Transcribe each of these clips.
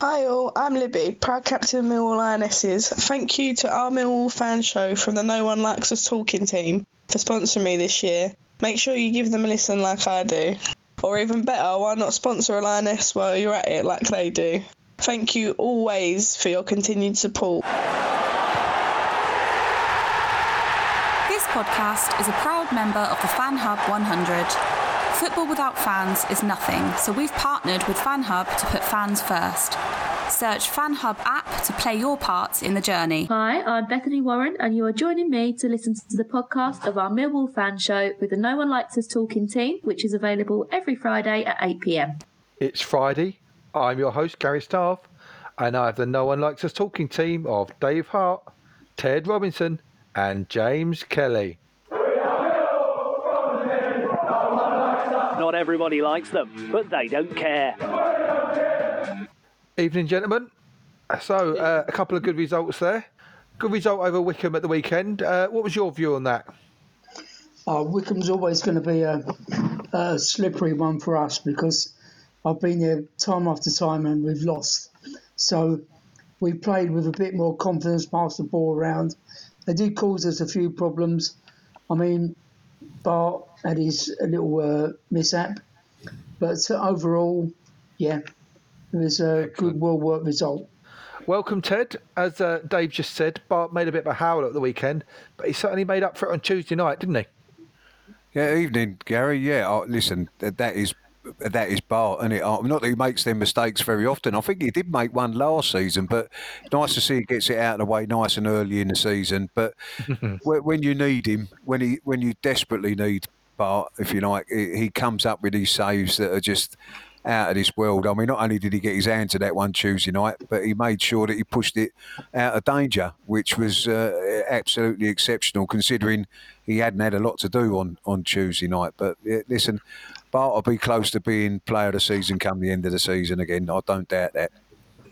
Hi all, I'm Libby, proud captain of Millwall Lionesses. Thank you to our Millwall fan show from the No One Likes Us Talking team for sponsoring me this year. Make sure you give them a listen like I do. Or even better, why not sponsor a Lioness while you're at it like they do? Thank you always for your continued support. This podcast is a proud member of the Fan Hub 100. Football without fans is nothing, so we've partnered with FanHub to put fans first. Search FanHub app to play your part in the journey. Hi, I'm Bethany Warren, and you are joining me to listen to the podcast of our Millwall fan show with the No One Likes Us Talking team, which is available every Friday at 8 pm. It's Friday. I'm your host, Gary Staff, and I have the No One Likes Us Talking team of Dave Hart, Ted Robinson, and James Kelly. Not everybody likes them, but they don't care. Evening, gentlemen. So, uh, a couple of good results there. Good result over Wycombe at the weekend. Uh, what was your view on that? Uh, Wycombe's always going to be a, a, slippery one for us because I've been there time after time and we've lost. So we played with a bit more confidence, passed the ball around. They did cause us a few problems. I mean, Bart had his a little uh, mishap, but overall, yeah, it was a good, well worked result. Welcome, Ted. As uh, Dave just said, Bart made a bit of a howl at the weekend, but he certainly made up for it on Tuesday night, didn't he? Yeah, evening, Gary. Yeah, oh, listen, that is that is Bart, and it? Uh, not that he makes them mistakes very often. I think he did make one last season, but nice to see he gets it out of the way nice and early in the season. But when you need him, when he when you desperately need Bart, if you like, he comes up with these saves that are just out of this world. I mean, not only did he get his hand to that one Tuesday night, but he made sure that he pushed it out of danger, which was uh, absolutely exceptional considering he hadn't had a lot to do on, on Tuesday night. But listen, Bart will be close to being player of the season come the end of the season again. I don't doubt that.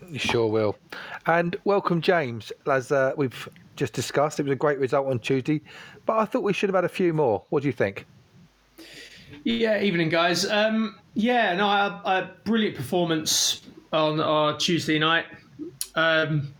You sure will. And welcome, James. As uh, we've just discussed, it was a great result on Tuesday, but I thought we should have had a few more. What do you think? Yeah, evening, guys. Um, yeah, no, a, a brilliant performance on our Tuesday night. Um,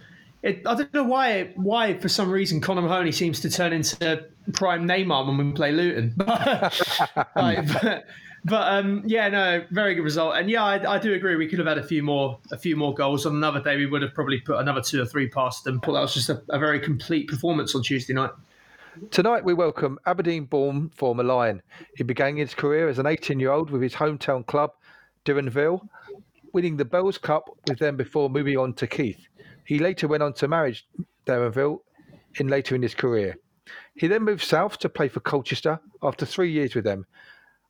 it, I don't know why. Why for some reason Connor Mahoney seems to turn into prime Neymar when we play Luton. but, but um, yeah, no, very good result. And yeah, I, I, do agree. We could have had a few more, a few more goals on another day. We would have probably put another two or three past them. But that was just a, a very complete performance on Tuesday night. Tonight we welcome Aberdeen-born former Lion. He began his career as an 18-year-old with his hometown club, Deveronvale, winning the Bells Cup with them before moving on to Keith. He later went on to marry Deveronvale in later in his career. He then moved south to play for Colchester after three years with them.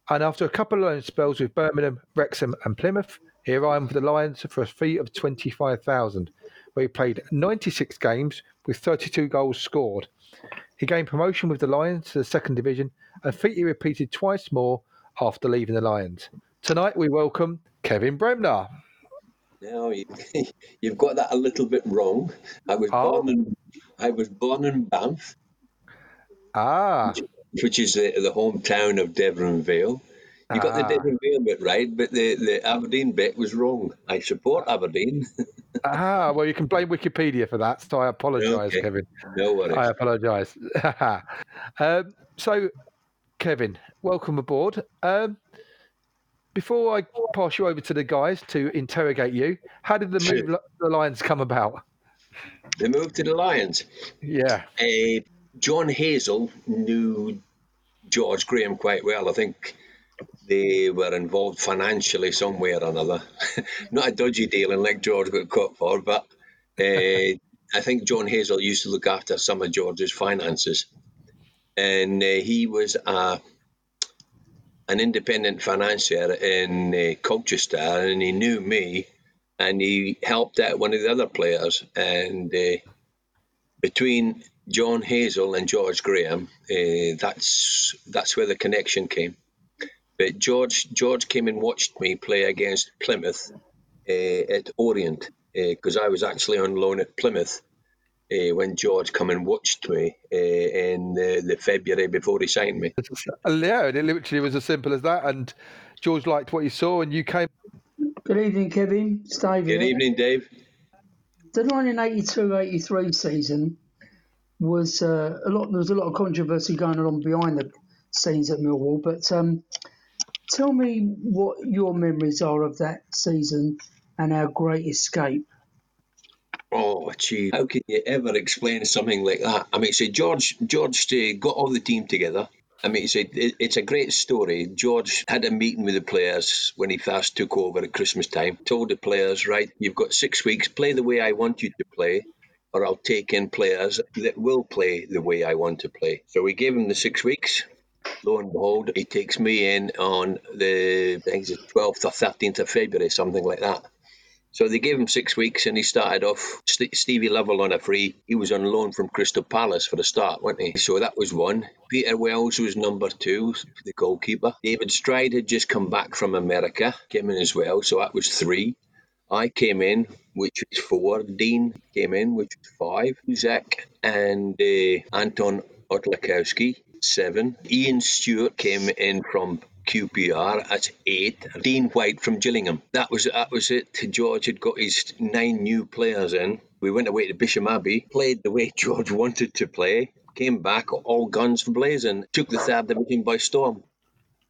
And after a couple of loan spells with Birmingham, Wrexham, and Plymouth, he arrived with the Lions for a fee of 25000 where he played 96 games with 32 goals scored. He gained promotion with the Lions to the second division, a feat he repeated twice more after leaving the Lions. Tonight we welcome Kevin Bremner. No, you, have got that a little bit wrong. I was oh. born in I was born in Banff. Ah. Which, is the, the hometown of Deveronvale. You got ah. the Devon Vale bit right, but the, the Aberdeen bit was wrong. I support Aberdeen. ah, well, you can blame Wikipedia for that, so I apologise, okay. Kevin. No worries. I apologise. um, so, Kevin, welcome aboard. Um, before I pass you over to the guys to interrogate you, how did the move to the Lions come about? The move to the Lions? Yeah. Uh, John Hazel knew George Graham quite well. I think they were involved financially some way or another. Not a dodgy dealing like George got caught for, but uh, I think John Hazel used to look after some of George's finances. And uh, he was a, an independent financier in uh, Colchester, and he knew me and he helped out one of the other players. And between John Hazel and George Graham, uh, that's that's where the connection came. But George George came and watched me play against Plymouth uh, at Orient because I was actually on loan at Plymouth uh, when George come and watched me uh, in the, the, February before he signed me. Yeah, it literally was as simple as that. And George liked what he saw, and you came. Good evening, Kevin. Steve. Good evening, Dave. The 1982-83 season was uh, a lot. There was a lot of controversy going on behind the scenes at Millwall. But um, tell me what your memories are of that season and our great escape. Oh, gee, how can you ever explain something like that? I mean, say George George uh, got all the team together. I mean, say it, it's a great story. George had a meeting with the players when he first took over at Christmas time. Told the players, right, you've got six weeks. Play the way I want you to play, or I'll take in players that will play the way I want to play. So we gave him the six weeks. Lo and behold, he takes me in on the I think it's 12th or 13th of February, something like that. So they gave him six weeks and he started off Stevie Lovell on a free. He was on loan from Crystal Palace for the start, wasn't he? So that was one. Peter Wells was number two, the goalkeeper. David Stride had just come back from America, came in as well. So that was three. I came in, which was four. Dean came in, which was five. Zach and uh, Anton Otulakowski, seven. Ian Stewart came in from QPR. That's eight. Dean White from Gillingham. That was that was it. George had got his nine new players in. We went away to Bisham Abbey, played the way George wanted to play, came back all guns blazing, took the third division by storm.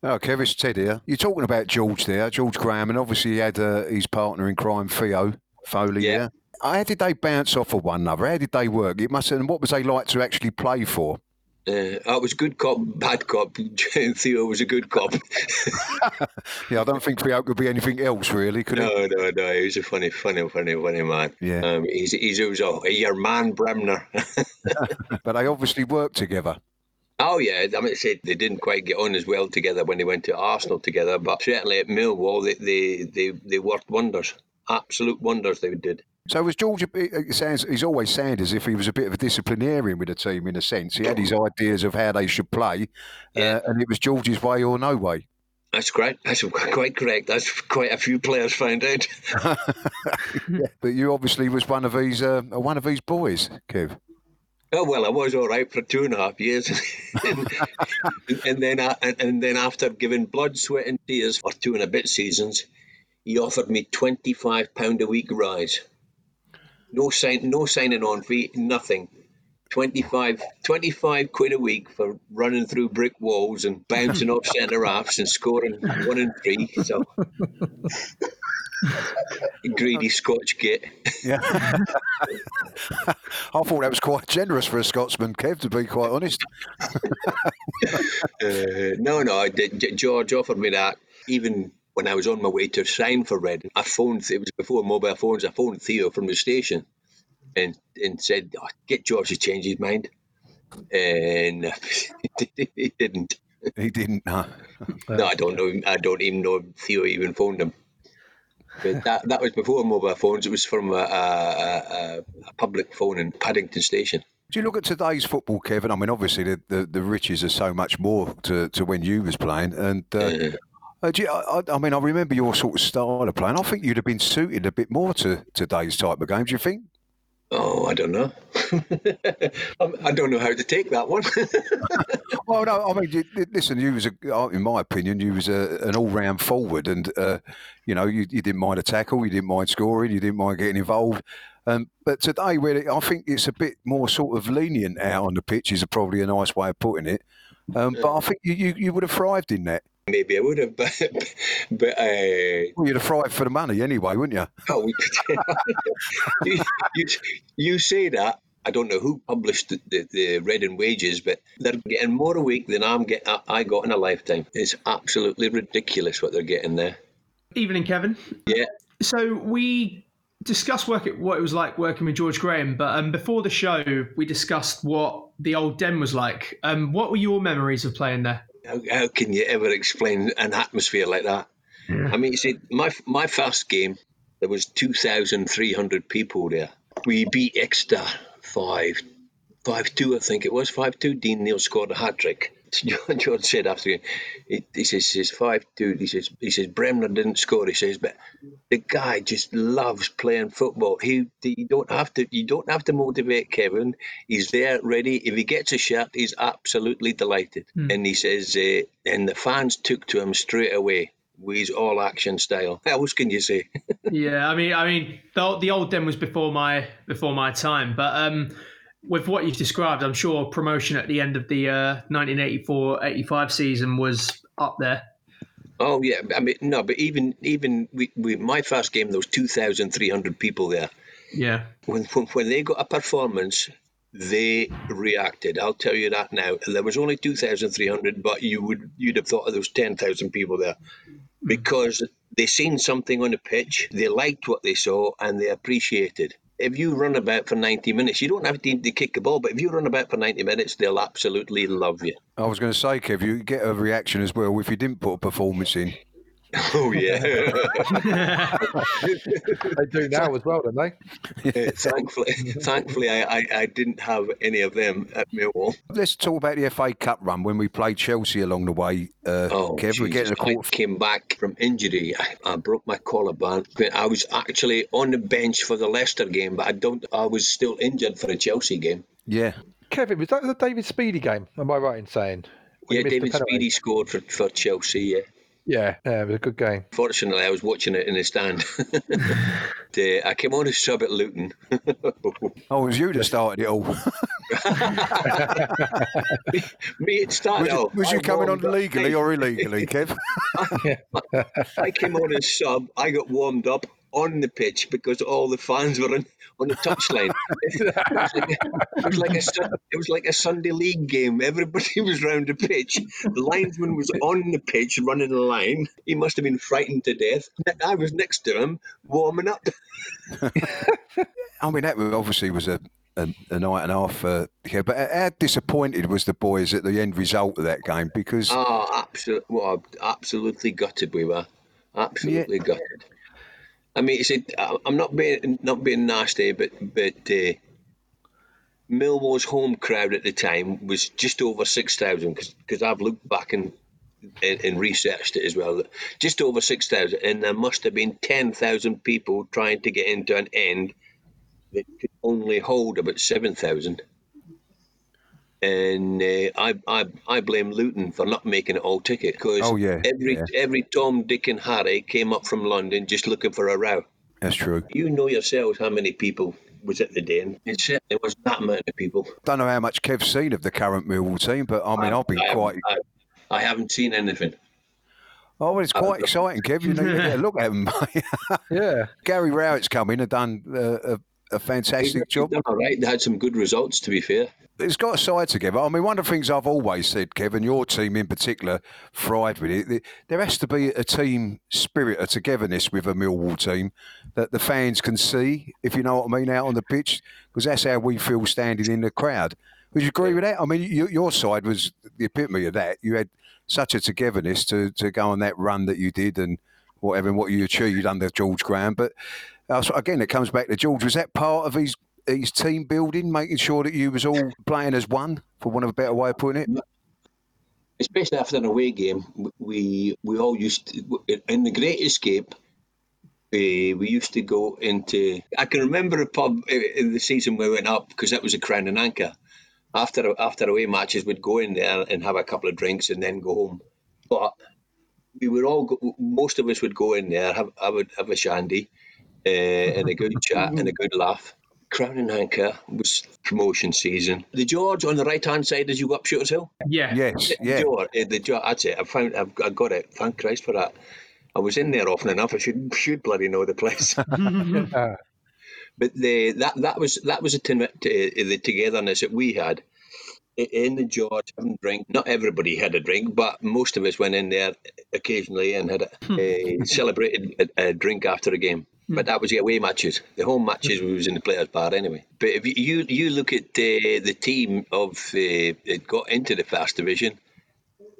Oh, Kev, it's Ted here. You're talking about George there, George Graham, and obviously he had uh, his partner in crime, Theo Foley. Yeah. There. How did they bounce off of one another? How did they work? It must. And what was they like to actually play for? Uh, I was good cop, bad cop. Theo was a good cop. yeah, I don't think Theo could be anything else, really, could no, he? No, no, no. He's a funny, funny, funny, funny man. Yeah. Um, he's, he's, he's a, your man, Bremner. but they obviously worked together. Oh yeah, I mean, say they didn't quite get on as well together when they went to Arsenal together, but certainly at Millwall they they they, they worked wonders, absolute wonders they did. So was George? It sounds he's always sounded as if he was a bit of a disciplinarian with the team in a sense. He had his ideas of how they should play, yeah. uh, and it was George's way or no way. That's great. That's quite correct. That's quite a few players found out. yeah, but you obviously was one of these uh, one of these boys, Kev. Oh well, I was all right for two and a half years, and, and, then uh, and, and then after giving blood, sweat, and tears for two and a bit seasons, he offered me twenty five pound a week rise. No sign, no signing on fee, nothing. 25, 25 quid a week for running through brick walls and bouncing off centre halves and scoring one and three. So greedy Scotch git. Yeah. I thought that was quite generous for a Scotsman, Kev, to be quite honest. uh, no, no, I did. George offered me that even when I was on my way to sign for Red, I phoned, it was before mobile phones, I phoned Theo from the station and and said, oh, get George to change his mind. And he didn't. He didn't, no. no, I don't know. I don't even know Theo even phoned him. But that, that was before mobile phones. It was from a, a, a public phone in Paddington Station. Do you look at today's football, Kevin? I mean, obviously the, the, the riches are so much more to, to when you was playing, and uh, uh, you, I, I, mean, I remember your sort of style of playing. I think you'd have been suited a bit more to today's type of game. Do you think? Oh, I don't know. I don't know how to take that one. well, no, I mean, listen, you was a, uh, in my opinion, you was a, an all-round forward, and uh, you know, you, you, didn't mind a tackle, you didn't mind scoring, you didn't mind getting involved. Um, but today, where I think it's a bit more sort of lenient out on the pitch, is probably a nice way of putting it. Um, but I think you, you, you would have thrived in that. Maybe I would have, but but uh, well, you'd have thrived for the money anyway, wouldn't you? Oh, we could. you, you, you, say that. I don't know who published the, the, the Reading wages, but they're getting more a week than I'm get, I got in a lifetime. It's absolutely ridiculous what they're getting there. Evening, Kevin. Yeah. So we discussed work what it was like working with George Graham, but um, before the show, we discussed what the old den was like. Um, what were your memories of playing there? How, how can you ever explain an atmosphere like that? Yeah. I mean, you see, my my first game, there was 2,300 people there. We beat Exeter 5 5 2, I think it was 5 2. Dean Neal scored a hat trick. George said after he, he says, says 5 2. He says, he says, Bremner didn't score. He says, but the guy just loves playing football. He, you don't have to, you don't have to motivate Kevin. He's there ready. If he gets a shot, he's absolutely delighted. Hmm. And he says, uh, and the fans took to him straight away with his all action style. What else can you say? yeah, I mean, I mean, the, the old den was before my before my time, but um, with what you've described, I'm sure promotion at the end of the uh, 1984-85 season was up there. Oh yeah, I mean no, but even even we, we my first game there was two thousand three hundred people there. Yeah. When, when when they got a performance, they reacted. I'll tell you that now. There was only two thousand three hundred, but you would you'd have thought there was ten thousand people there because they seen something on the pitch, they liked what they saw, and they appreciated. If you run about for 90 minutes, you don't have to, to kick the ball, but if you run about for 90 minutes, they'll absolutely love you. I was going to say, Kev, you get a reaction as well if you didn't put a performance in. Oh, yeah. they do now as well, don't they? Thankfully, thankfully I, I, I didn't have any of them at Millwall. Let's talk about the FA Cup run when we played Chelsea along the way. Uh, Oh, Kev, we Jesus. getting a I quarter. came back from injury. I, I broke my collarbone. But I was actually on the bench for the Leicester game, but I don't. I was still injured for the Chelsea game. Yeah. Kevin, was that the David Speedie game? Am I right in saying? When yeah, he David? Speedie scored for, for Chelsea. Yeah. Yeah, yeah, it was a good game. Fortunately, I was watching it in the stand. The- I came on as sub at Luton. Oh, it was you that started it all. Me, it started was you, was you coming on warmed up. legally or illegally, Kev? I came on as sub. I got warmed up on the pitch because all the fans were in, on the touchline. it, was like a, it was like a it was like a Sunday league game. Everybody was round the pitch. The linesman was on the pitch running the line. He must have been frightened to death. I was next to him warming up. I mean, that obviously was a, a, a night and a half. Uh, yeah, but how disappointed was the boys at the end result of that game? Because Oh, absolutely! Well, absolutely gutted we were. Absolutely gutted. I mean, I'm not being not being nasty, but but uh, Millwall's home crowd at the time was just over six thousand because I've looked back and, and and researched it as well. Just over six thousand, and there must have been ten thousand people trying to get into an end that could only hold about seven thousand. And uh, I, I I blame Luton for not making it all ticket because Oh, yeah, every yeah. every Tom, Dick, and Harry came up from London just looking for a row. that's true. You know yourselves how many people was at the den. It certainly was that amount of people. Don't know how much Kev's seen of the current Millwall team, but I mean, I've been I quite. Haven't, I, I haven't seen anything. Oh, well, it's quite exciting, Kev. You need to get a look at him. yeah. Gary Rowett's come in and done uh, a, a fantastic job. All right, they had some good results. To be fair, It's got a side together. I mean, one of the things I've always said, Kevin, your team in particular, fried with it. There has to be a team spirit, a togetherness with a Millwall team that the fans can see, if you know what I mean, out on the pitch, because that's how we feel standing in the crowd. Would you agree with that? I mean, you, your side was the epitome of that. You had such a togetherness to, to go on that run that you did and whatever, and what you achieved under George Graham. But uh, again, it comes back to George. Was that part of his his team building, making sure that you was all playing as one, for want of a better way of putting it? especially after an away game, we we all used to, in the Great Escape. We, we used to go into. I can remember a pub uh, in the season we went up because that was a Crown and Anchor. After after away matches, we'd go in there and have a couple of drinks and then go home. But we were all most of us would go in there, have I would have a shandy, uh, and a good chat and a good laugh. Crown and Anchor was promotion season. The George on the right hand side as you go up Shooters Hill. Yeah. Yes, The yeah. George, uh, the George, that's it. I found, I've, I got it. Thank Christ for that. I was in there often enough. I should should bloody know the place. but the that that was that was a tin- t- the togetherness that we had in the George having a drink. Not everybody had a drink, but most of us went in there occasionally and had a, a celebrated a, a drink after a game. But that was the away matches. The home matches we was in the players' bar anyway. But if you you look at uh, the team of uh, that got into the first division,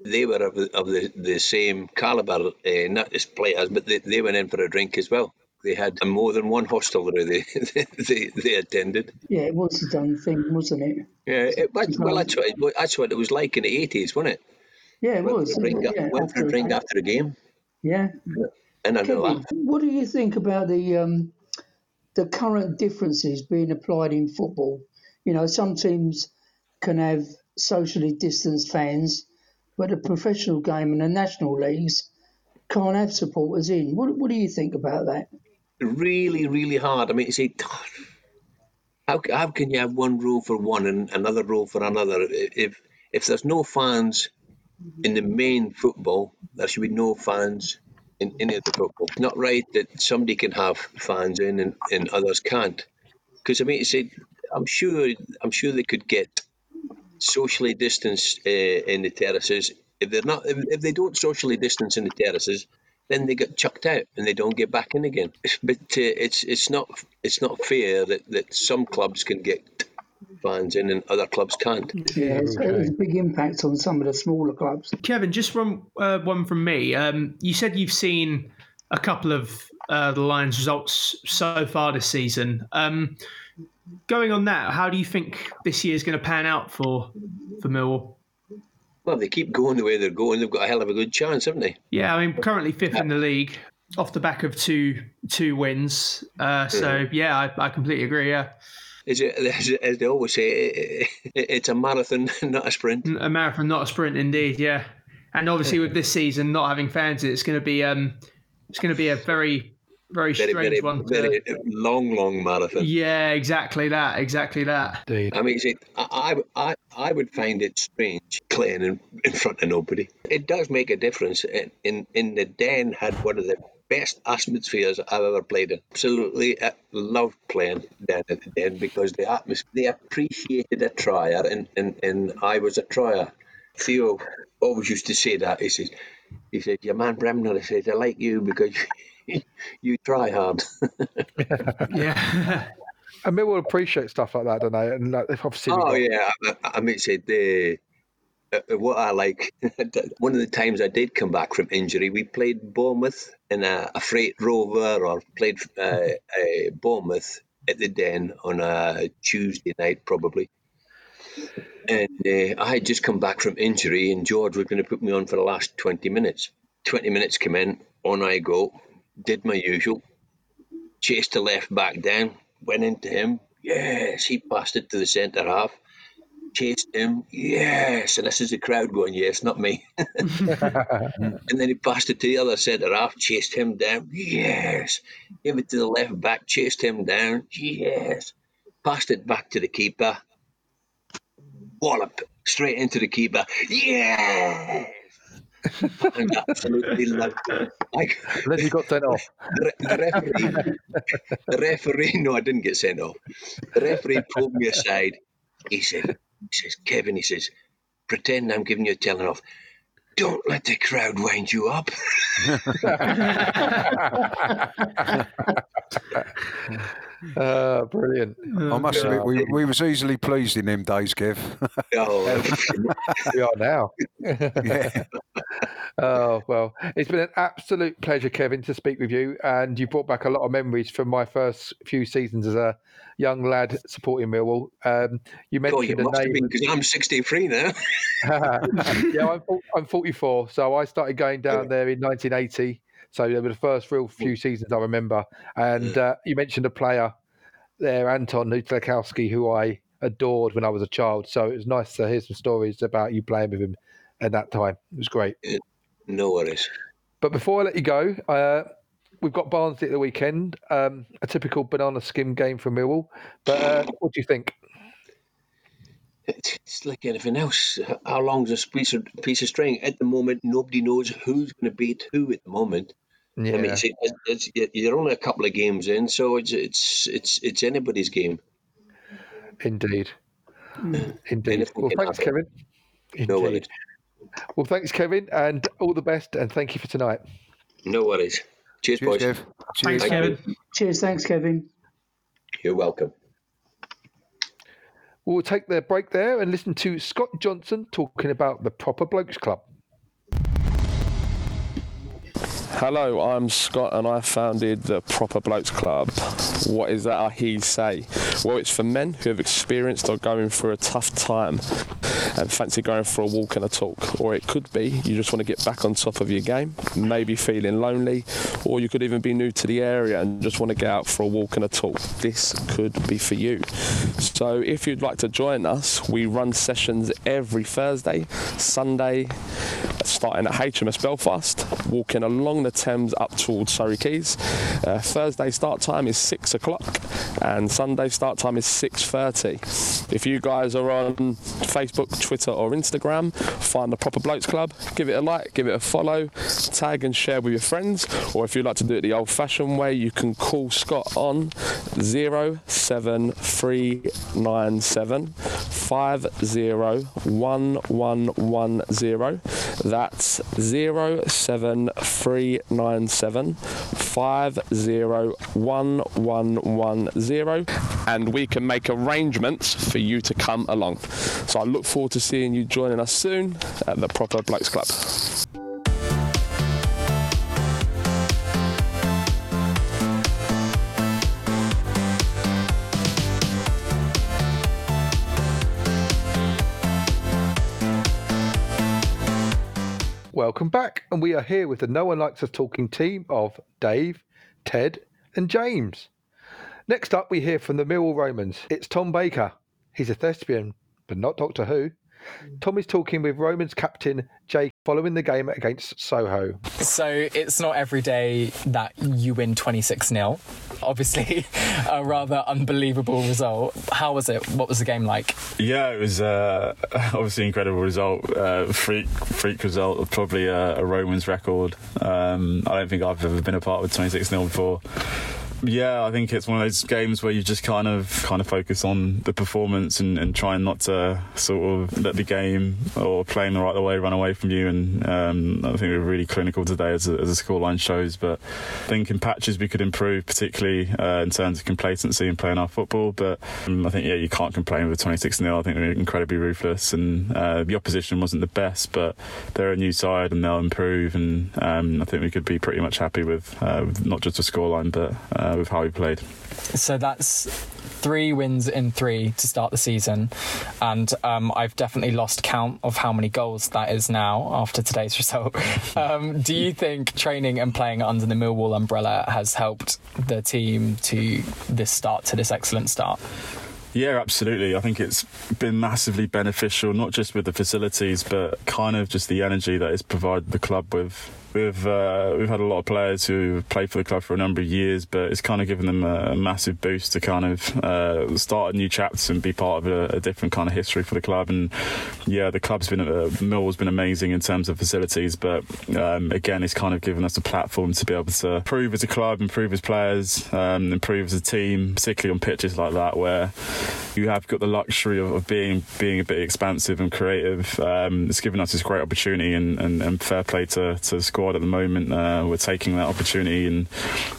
they were of, the- of the, the same caliber, uh, not as players, but they, they went in for a drink as well. they had more than one hostelry they, they, they attended. Yeah, it was a done thing, wasn't it? Yeah, it, well, well, that's what, it, that's what it was like in the 80s, wasn't it? Yeah, it Went was. for a drink, yeah, went for a drink after a game. Yeah. And I know what do you think about the um, the current differences being applied in football? You know, some teams can have socially distanced fans, but the professional game and the national leagues can't have supporters in. What What do you think about that? really, really hard. I mean, you say, how, how can you have one rule for one and another rule for another? If if there's no fans in the main football, there should be no fans in any of the football. It's not right that somebody can have fans in and, and others can't. Because I mean, say, I'm sure, I'm sure they could get socially distanced uh, in the terraces. If they're not, if, if they don't socially distance in the terraces, then they get chucked out and they don't get back in again. But uh, it's it's not it's not fair that, that some clubs can get fans in and other clubs can't. Yeah, it's, it's a big impact on some of the smaller clubs. Kevin, just one uh, one from me. Um, you said you've seen a couple of uh, the Lions' results so far this season. Um, going on that, how do you think this year is going to pan out for for Millwall? Well, if they keep going the way they're going, they've got a hell of a good chance, haven't they? Yeah, I mean, currently fifth in the league, off the back of two two wins. Uh, so yeah, I, I completely agree. Yeah, Is it, as, as they always say, it, it, it's a marathon, not a sprint. a marathon, not a sprint, indeed. Yeah, and obviously with this season not having fans, it's going to be um, it's going to be a very very Very, strange very, one. to- long, long marathon. Yeah, exactly that. Exactly that. I mean, see, I, I, I would find it strange playing in, in front of nobody. It does make a difference. In, in, in the Den had one of the best atmospheres I've ever played in. Absolutely uh, loved playing down at the Den because the atmosphere, they appreciated a trier, and, and, and I was a trier. Theo always used to say that. He says, he said, your man Bremner, he says, I like you because you, you try hard. yeah. And Millwall appreciate stuff like that, don't they? And like, obviously Oh got- yeah, I, I mean, say the uh, what I like. one of the times I did come back from injury, we played Bournemouth in a, a freight rover, or played uh, Bournemouth at the Den on a Tuesday night, probably. And uh, I had just come back from injury, and George was going to put me on for the last twenty minutes. Twenty minutes come in, on I go, did my usual, chased the left back down, went into him. Yes, he passed it to the centre half. Chased him. Yes, and this is the crowd going, yes, not me. and then he passed it to the other centre half, chased him down. Yes. Gave it to the left back, chased him down. Yes. Passed it back to the keeper. Wallop straight into the keeper. Yes. and absolutely loved it. Like, then you got sent off. the, the referee, the referee, no, I didn't get sent off. The referee pulled me aside. He said, he says, Kevin, he says, pretend I'm giving you a telling off. Don't let the crowd wind you up. Uh, brilliant. I must admit, we, we was easily pleased in them days, Kev. Oh, we are now. yeah. oh well, it's been an absolute pleasure, Kevin, to speak with you, and you brought back a lot of memories from my first few seasons as a young lad supporting Millwall. Um, you God, you mentioned the must name. because I'm 63 now. yeah, I'm, I'm 44, so I started going down there in 1980. So they were the first real few seasons I remember. And uh, you mentioned a player there, Anton Otulakowski, who I adored when I was a child. So it was nice to hear some stories about you playing with him at that time. It was great. No worries. But before I let you go, uh, we've got Barnsley at the weekend. Um, a typical banana skim game for Millwall. But uh, what do you think? It's like anything else. How long's a piece of, piece of string? At the moment, nobody knows who's going to beat who at the moment. I mean, Yeah. it's, it's, it's, you're only a couple of games in, so it's it's it's it's anybody's game. Indeed. Indeed. Well, thanks, happen. Kevin. No worries. Well, thanks, Kevin, and all the best, and thank you for tonight. No worries. Cheers, boys. Thanks, Thank you. Kevin. Cheers, thanks, Kevin. You're welcome. We'll take the break there and listen to Scott Johnson talking about the Proper Blokes Club. Hello, I'm Scott and I founded the Proper Blokes Club. What is that I hear say? Well, it's for men who have experienced or going through a tough time and fancy going for a walk and a talk. Or it could be you just want to get back on top of your game, maybe feeling lonely, or you could even be new to the area and just want to get out for a walk and a talk. This could be for you. So if you'd like to join us, we run sessions every Thursday, Sunday, starting at HMS Belfast, walking along the Thames up towards Surrey Quays. Uh, Thursday start time is six o'clock, and Sunday start time is six thirty. If you guys are on Facebook, Twitter, or Instagram, find the Proper Blokes Club, give it a like, give it a follow, tag and share with your friends. Or if you'd like to do it the old-fashioned way, you can call Scott on zero seven three nine seven five zero one one one zero. That's zero seven three nine seven five zero one one one zero, and we can make arrangements for you to come along. So I look forward to seeing you joining us soon at the Proper Blokes Club. Welcome back, and we are here with the No One Likes Us Talking team of Dave, Ted, and James. Next up, we hear from the Millwall Romans. It's Tom Baker. He's a thespian, but not Doctor Who. Tom is talking with Romans captain Jake following the game against Soho. So it's not every day that you win 26 0. Obviously, a rather unbelievable result. How was it? What was the game like? Yeah, it was uh, obviously an incredible result. Uh, freak, freak result, probably a, a Romans record. Um, I don't think I've ever been a part of 26 0 before. Yeah, I think it's one of those games where you just kind of kind of focus on the performance and, and not to sort of let the game or playing the right way run away from you. And um, I think we were really clinical today, as, as the scoreline shows. But I think in patches we could improve, particularly uh, in terms of complacency and playing our football. But um, I think yeah, you can't complain with 26 0 I think they're incredibly ruthless, and uh, the opposition wasn't the best, but they're a new side and they'll improve. And um, I think we could be pretty much happy with, uh, with not just the scoreline, but uh, with how he played. So that's three wins in three to start the season, and um, I've definitely lost count of how many goals that is now after today's result. Um, do you think training and playing under the Millwall umbrella has helped the team to this start to this excellent start? Yeah, absolutely. I think it's been massively beneficial, not just with the facilities, but kind of just the energy that it's provided the club with We've uh, we've had a lot of players who have played for the club for a number of years, but it's kind of given them a, massive boost to kind of uh, start a new chapter and be part of a, a, different kind of history for the club. And yeah, the club's been uh, Mill's been amazing in terms of facilities, but um, again, it's kind of given us a platform to be able to improve as a club, improve as players, um, improve as a team, particularly on pitches like that where you have got the luxury of, of being being a bit expansive and creative. Um, it's given us this great opportunity, and, and, and fair play to to squad at the moment. Uh, we're taking that opportunity and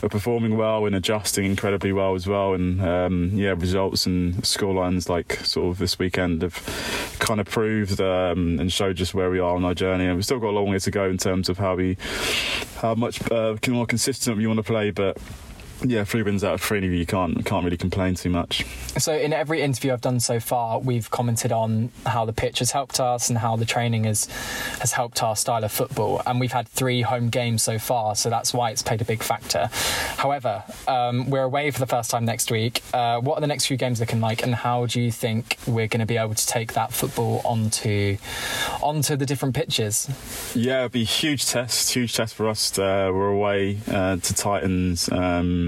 we're performing well and adjusting incredibly well as well. And um, yeah, results and scorelines like sort of this weekend have kind of proved um, and showed just where we are on our journey. And we've still got a long way to go in terms of how we, how much uh, more consistent we want to play, but yeah, three wins out of three, you can't can't really complain too much. So, in every interview I've done so far, we've commented on how the pitch has helped us and how the training has has helped our style of football. And we've had three home games so far, so that's why it's played a big factor. However, um, we're away for the first time next week. Uh, what are the next few games looking like, and how do you think we're going to be able to take that football onto onto the different pitches? Yeah, it'll be a huge test, huge test for us. Uh, we're away uh, to Titans. Um,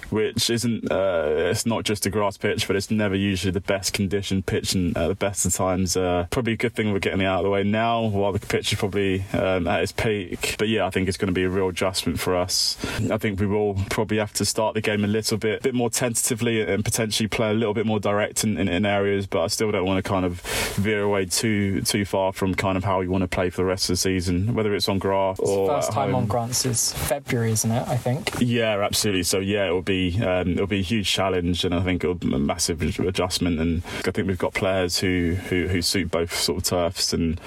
which isn't uh, it's not just a grass pitch, but it's never usually the best conditioned pitch, and at the best of times, uh, probably a good thing we're getting it out of the way now while the pitch is probably um, at its peak. But yeah, I think it's going to be a real adjustment for us. I think we will probably have to start the game a little bit, a bit more tentatively, and potentially play a little bit more direct in, in, in areas. But I still don't want to kind of veer away too too far from kind of how we want to play for the rest of the season, whether it's on grass it's or first time home. on grass is February, isn't it? I think. Yeah, absolutely. So yeah, it will be um, it'll be a huge challenge, and I think it'll be a massive adjustment. And I think we've got players who who, who suit both sort of turfs, and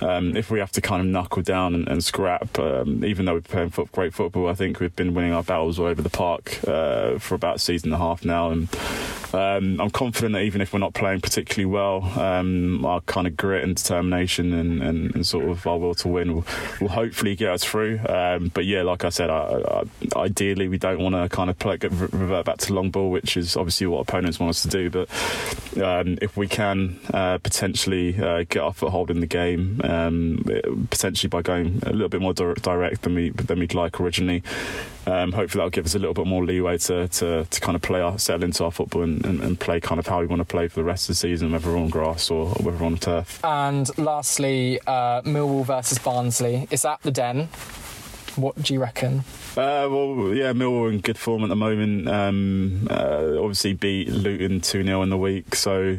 um, if we have to kind of knuckle down and, and scrap, um, even though we're playing foot, great football, I think we've been winning our battles all over the park uh, for about a season and a half now, and um, I'm confident that even if we're not playing particularly well, um, our kind of grit and determination and, and, and, sort of our will to win will, will hopefully get us through. Um, but yeah, like I said, I, I, ideally we don't want to kind of play, revert back to long ball, which is obviously what opponents want us to do. But um, if we can uh, potentially uh, get our foothold in the game, um, potentially by going a little bit more direct than we than we'd like originally. Um, hopefully that'll give us a little bit more leeway to, to, to kind of play our, settle into our football and, and, and, play kind of how we want to play for the rest of the season, whether we're on grass or, or whether we're on turf. And lastly, uh, Millwall versus Barnsley. Is that the den? What do you reckon? Uh, well, yeah, Millwall in good form at the moment. Um, uh, obviously beat Luton 2 0 in the week, so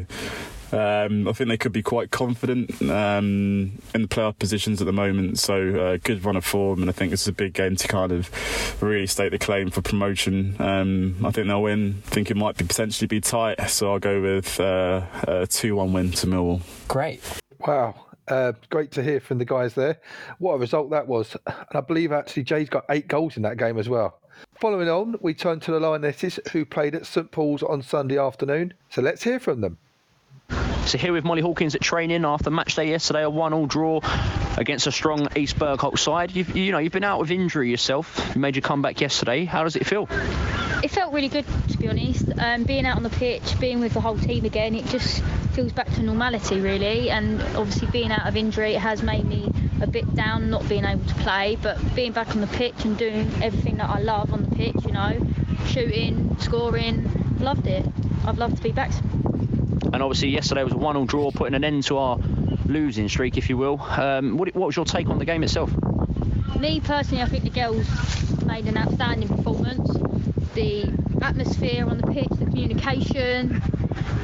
um, I think they could be quite confident um, in the playoff positions at the moment. So uh, good run of form, and I think this is a big game to kind of really state the claim for promotion. Um, I think they'll win. I think it might be potentially be tight, so I'll go with uh, a two-one win to Millwall. Great. Wow. Uh, great to hear from the guys there. What a result that was. And I believe actually Jay's got eight goals in that game as well. Following on, we turn to the Lionesses who played at St Paul's on Sunday afternoon. So let's hear from them. So here with Molly Hawkins at training after match day yesterday, a one-all draw against a strong East Bergholt side. You've, you know, you've been out with injury yourself. You made your comeback yesterday. How does it feel? It felt really good, to be honest. Um, being out on the pitch, being with the whole team again, it just feels back to normality, really. And obviously, being out of injury, it has made me a bit down, not being able to play. But being back on the pitch and doing everything that I love on the pitch, you know, shooting, scoring, loved it. I'd love to be back and obviously yesterday was a one-all draw, putting an end to our losing streak, if you will. Um, what, what was your take on the game itself? Me personally, I think the girls made an outstanding performance. The atmosphere on the pitch, the communication,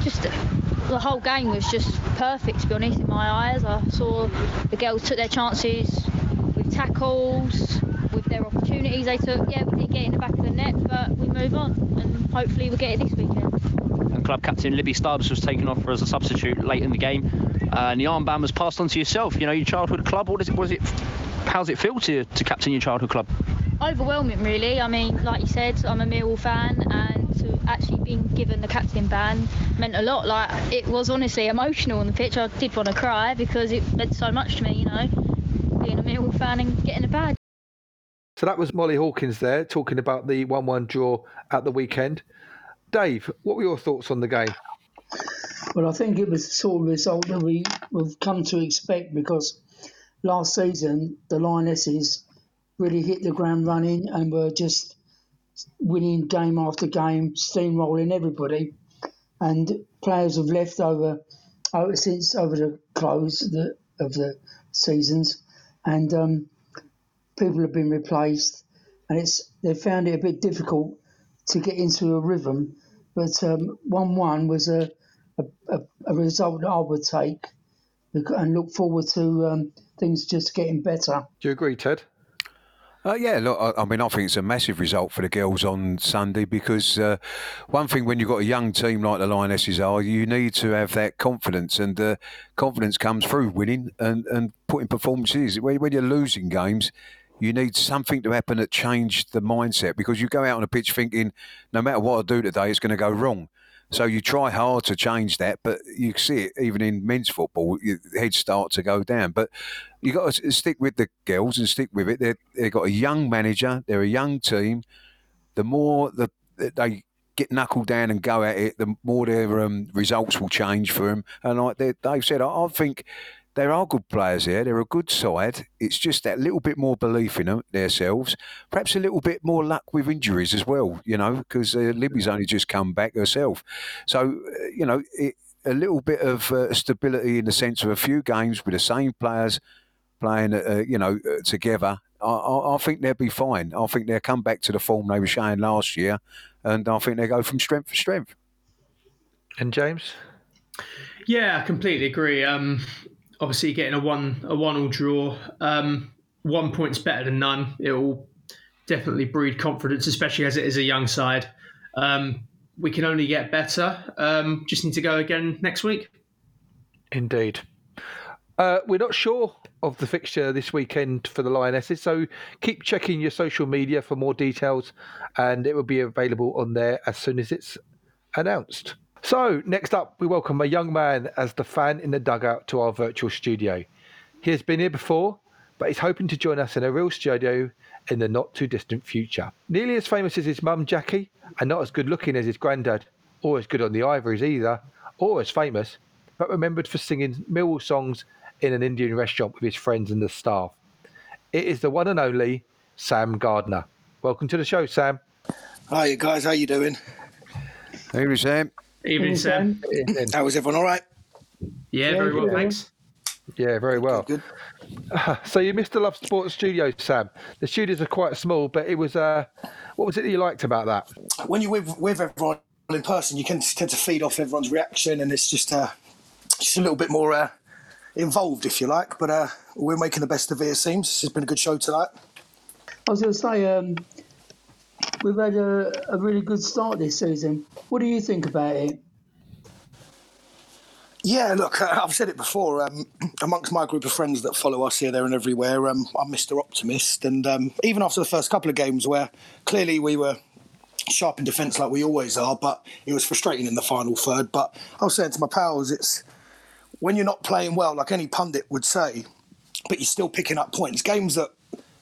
just the whole game was just perfect to be honest in my eyes. I saw the girls took their chances with tackles, with their opportunities they took. Yeah, we didn't get in the back of the net, but we move on and hopefully we'll get it this weekend club captain Libby Stubbs was taken off as a substitute late in the game, uh, and the armband was passed on to yourself. You know, your childhood club. What is it? Was it? How's it feel to to captain your childhood club? Overwhelming, really. I mean, like you said, I'm a Millwall fan, and to actually being given the captain band meant a lot. Like it was honestly emotional on the pitch. I did want to cry because it meant so much to me. You know, being a Millwall fan and getting a badge. So that was Molly Hawkins there talking about the 1 1 draw at the weekend. Dave, what were your thoughts on the game? Well, I think it was the sort of result that we, we've come to expect because last season the Lionesses really hit the ground running and were just winning game after game, steamrolling everybody. And players have left over, over since over the close of the, of the seasons, and um, people have been replaced, and it's they found it a bit difficult to get into a rhythm but um, one-one was a, a, a result I would take and look forward to um, things just getting better. Do you agree, Ted? Uh, yeah, look, I, I, mean, I think it's a massive result for the girls on Sunday because uh, one thing when you've got a young team like the Lionesses are, you need to have that confidence, and uh, confidence comes through winning and, and putting performances. When, when you're losing games, you need something to happen that change the mindset because you go out on a pitch thinking no matter what I do today, it's going to go wrong. So you try hard to change that, but you see it even in men's football, your heads start to go down. But you got to stick with the girls and stick with it. They're, they've got a young manager, they're a young team. The more the, they get knuckled down and go at it, the more their um, results will change for them. And like they, have said, I, I think there are good players here. They're a good side. It's just that little bit more belief in them, themselves. Perhaps a little bit more luck with injuries as well, you know, because uh, Libby's only just come back herself. So, uh, you know, it, a little bit of uh, stability in the sense of a few games with the same players playing, uh, you know, uh, together. I, I, I, think they'll be fine. I think they'll come back to the form they were showing last year, and I think they go from strength to strength. And James? Yeah, I completely agree. Um, obviously getting a one a one all draw. Um, one point's better than none. It will definitely breed confidence, especially as it is a young side. Um, we can only get better. Um, just need to go again next week. Indeed. Uh, we're not sure of the fixture this weekend for the Lionesses, so keep checking your social media for more details, and it will be available on there as soon as it's announced. So, next up, we welcome a young man as the fan in the dugout to our virtual studio. He has been here before, but he's hoping to join us in a real studio in the not too distant future. Nearly as famous as his mum, Jackie, and not as good looking as his granddad, or as good on the ivories either, or as famous, but remembered for singing Millwall songs in an Indian restaurant with his friends and the staff. It is the one and only Sam Gardner. Welcome to the show, Sam. Hi, you guys. How you doing? Hey, Sam. Evening, Sam. How was everyone? All right. Yeah, very well, thanks. Yeah, very well. Good. So you missed the Love Sports studio, Sam. The studios are quite small, but it was. Uh, what was it that you liked about that? When you're with, with everyone in person, you can tend to feed off everyone's reaction, and it's just uh, just a little bit more uh, involved, if you like. But uh, we're making the best of it. It seems this has been a good show tonight. I was going to say, um, we've had a, a really good start this season. What do you think about it? Yeah, look, uh, I've said it before. Um, amongst my group of friends that follow us here, there, and everywhere, um, I'm Mr. Optimist. And um, even after the first couple of games, where clearly we were sharp in defence like we always are, but it was frustrating in the final third. But I was saying to my pals, it's when you're not playing well, like any pundit would say, but you're still picking up points. Games that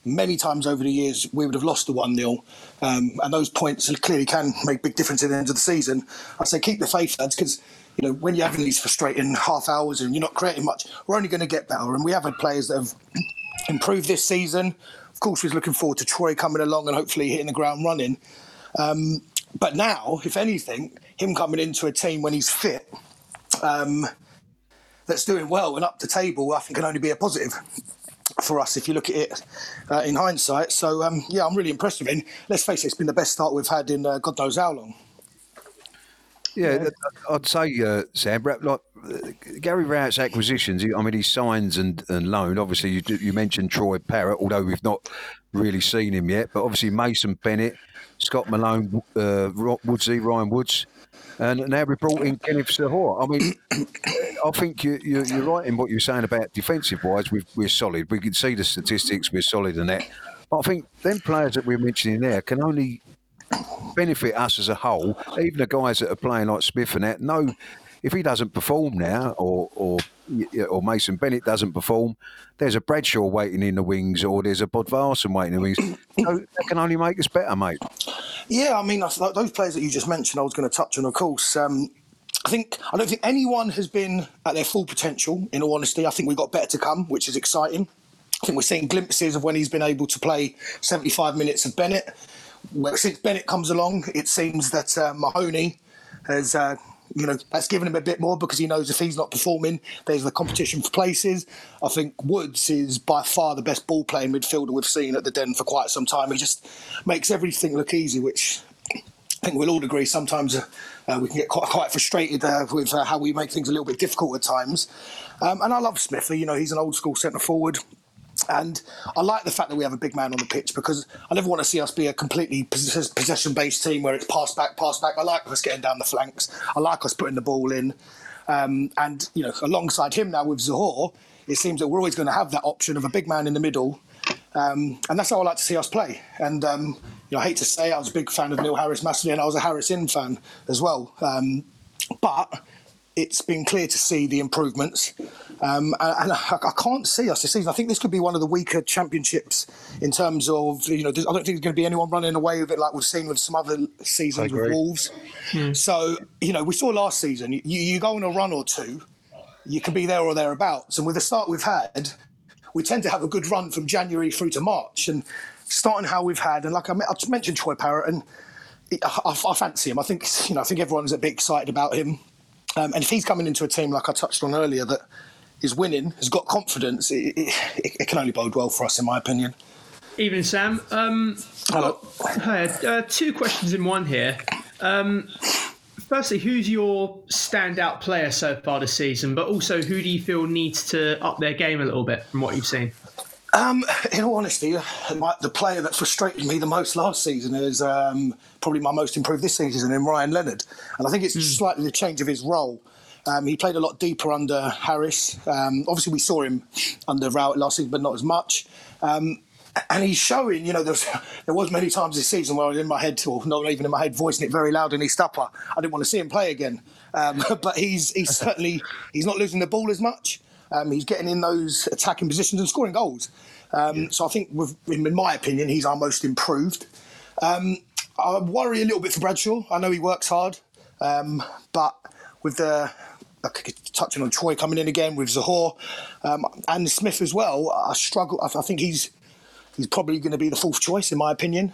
many times over the years we would have lost the 1 0, um, and those points clearly can make big difference at the end of the season. I say keep the faith, lads, because you know when you're having these frustrating half hours and you're not creating much, we're only going to get better. And we have had players that have improved this season. Of course, we're looking forward to Troy coming along and hopefully hitting the ground running. Um, but now, if anything, him coming into a team when he's fit, um, that's doing well and up the table, I think can only be a positive for us if you look at it uh, in hindsight. So um, yeah, I'm really impressed with him. Let's face it, it's been the best start we've had in uh, God knows how long. Yeah, I'd say, uh, Sam, like uh, Gary Rowett's acquisitions. I mean, he signs and, and loan. Obviously, you, you mentioned Troy Parrott, although we've not really seen him yet. But obviously, Mason Bennett, Scott Malone, uh, Woodsy, Ryan Woods, and now we brought in Kenneth Zohore. I mean, I think you, you, you're right in what you're saying about defensive wise. we we're solid. We can see the statistics. We're solid in that. But I think them players that we're mentioning there can only benefit us as a whole. Even the guys that are playing like Smith and that know if he doesn't perform now, or or or Mason Bennett doesn't perform, there's a Bradshaw waiting in the wings, or there's a Bodvarsson waiting in the wings. so that can only make us better, mate. Yeah, I mean, those players that you just mentioned, I was going to touch on, of course. Um, I think I don't think anyone has been at their full potential. In all honesty, I think we've got better to come, which is exciting. I think we're seeing glimpses of when he's been able to play 75 minutes of Bennett. Well, since Bennett comes along, it seems that uh, Mahoney has, uh, you know, that's given him a bit more because he knows if he's not performing, there's the competition for places. I think Woods is by far the best ball playing midfielder we've seen at the Den for quite some time. He just makes everything look easy, which I think we'll all agree sometimes uh, uh, we can get quite, quite frustrated uh, with uh, how we make things a little bit difficult at times. Um, and I love Smith. You know, he's an old school centre forward. And I like the fact that we have a big man on the pitch because I never want to see us be a completely possession based team where it's pass back, pass back. I like us getting down the flanks. I like us putting the ball in. Um, and, you know, alongside him now with Zohore, it seems that we're always going to have that option of a big man in the middle. Um, and that's how I like to see us play. And, um, you know, I hate to say I was a big fan of Neil Harris massively, and I was a Harris in fan as well. Um, but it's been clear to see the improvements. Um, and I, I, can't see us this season. I think this could be one of the weaker championships in terms of, you know, I don't think there's going to be anyone running away with it like we've seen with some other seasons with Wolves. Hmm. So, you know, we saw last season, you, you go on a run or two, you can be there or thereabouts. And with the start we've had, we tend to have a good run from January through to March. And starting how we've had, and like I, I mentioned Troy Parrott, and I, I, fancy him. I think, you know, I think everyone's a bit excited about him. Um, and if he's coming into a team like I touched on earlier that is winning, has got confidence, it, it, it can only bode well for us, in my opinion. Evening, Sam. Um, Hello. Hi. Uh, two questions in one here. Um, firstly, who's your standout player so far this season? But also, who do you feel needs to up their game a little bit from what you've seen? Um, in all honesty, my, the player that frustrated me the most last season is um, probably my most improved this season in Ryan Leonard, and I think it's slightly the change of his role. Um, he played a lot deeper under Harris. Um, obviously, we saw him under Rowett last season, but not as much. Um, and he's showing, you know, there was, there was many times this season where I was in my head, or not even in my head, voicing it very loud in his. I didn't want to see him play again. Um, but he's he's certainly he's not losing the ball as much. Um, he's getting in those attacking positions and scoring goals. Um, So I think, with, in my opinion, he's our most improved. Um, I worry a little bit for Bradshaw. I know he works hard, um, but with the touching on Troy coming in again with Zohore um, and Smith as well, I struggle. I, I think he's he's probably going to be the fourth choice in my opinion.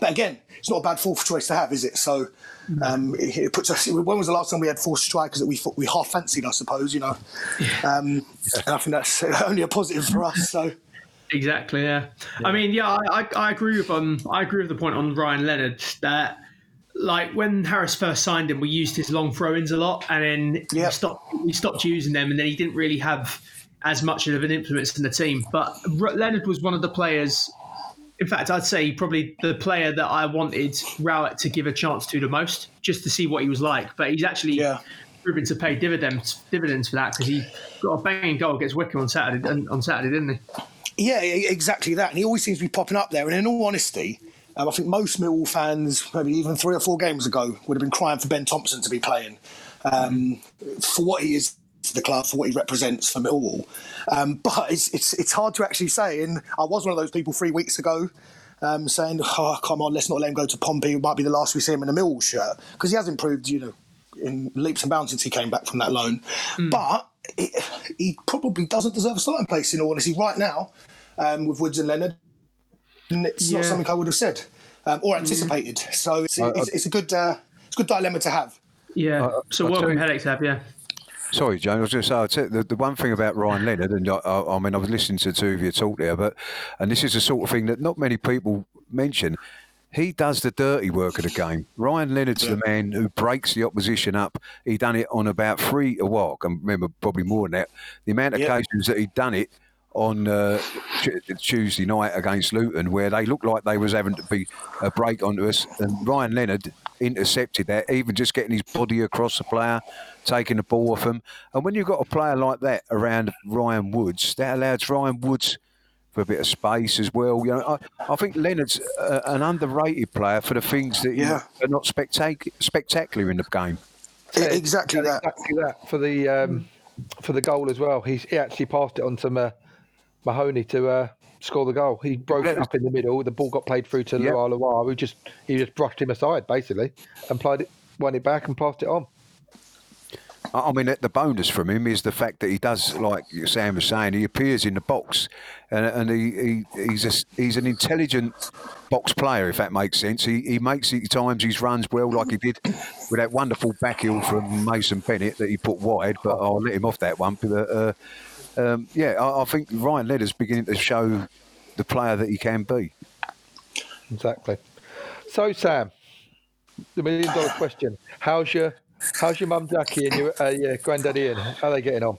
But again, it's not a bad fourth choice to have, is it? So um, it, it puts us. When was the last time we had four strikers that we thought we half fancied? I suppose you know, um, and I think that's only a positive for us. So. Exactly. Yeah. I mean, yeah, I, I, agree with um, I agree with the point on Ryan Leonard that like when Harris first signed him, we used his long throw-ins a lot, and then we stopped we stopped using them, and then he didn't really have as much of an influence in the team. But R- Leonard was one of the players. In fact, I'd say probably the player that I wanted Rowett to give a chance to the most, just to see what he was like. But he's actually proven to pay dividends dividends for that because he got a banging goal against Wycombe on Saturday on Saturday, didn't he? Yeah, exactly that. And he always seems to be popping up there. And in all honesty, um, I think most Millwall fans, maybe even three or four games ago, would have been crying for Ben Thompson to be playing um, for what he is to the club, for what he represents for Millwall. Um, but it's, it's it's hard to actually say. And I was one of those people three weeks ago. Um, saying, "Oh, come on, let's not let him go to Pompey. It might be the last we see him in a Millwall shirt because he has improved, you know, in leaps and bounds since he came back from that loan. But it, he probably doesn't deserve a starting place in all honesty right now um, with Woods and Leonard. And it's not something I would have said um, or anticipated. So it's, it's, it's a good uh, it's a good dilemma to have. Yeah. so I'll tell welcome you- headache to have. Yeah. Sorry, Joan. I was just say the, the one thing about Ryan Leonard, and I, I, I mean, I was listening to two of you talk there, but and this is the sort of thing that not many people mention. He does the dirty work of the game. Ryan Leonard's the man who breaks the opposition up. He done it on about three a walk, I remember probably more than that. The amount of Yeah. occasions that he'd done it on uh, Tu- Tuesday night against Luton, where they looked like they was having to be a break onto us, and Ryan Leonard intercepted that, even just getting his body across the player, taking the ball off him. And when you've got a player like that around Ryan Woods, that allows Ryan Woods for a bit of space as well. You know, I, I think Leonard's uh, an underrated player for the things that Yeah. are not spectac- spectacular in the game. exactly that. Exactly that for the um, for the goal as well. He's, he actually passed it on to Ma- Mahoney to uh, score the goal. He broke it up in the middle. The ball got played through to Yep. Luar Luar, who just he just brushed him aside basically and played it, won it back and passed it on. I mean, the bonus from him is the fact that he does, like Sam was saying, he appears in the box, and, and he, he he's a, he's an intelligent box player, if that makes sense. He, he makes it times his runs well, like he did with that wonderful back heel from Mason Bennett that he put wide, but I'll let him off that one. But uh, um, yeah, I, I think Ryan Leonard's beginning to show the player that he can be. Exactly. So Sam, the million dollar question: How's your how's your mum Jackie and your uh, your granddad Ian? How are they getting on?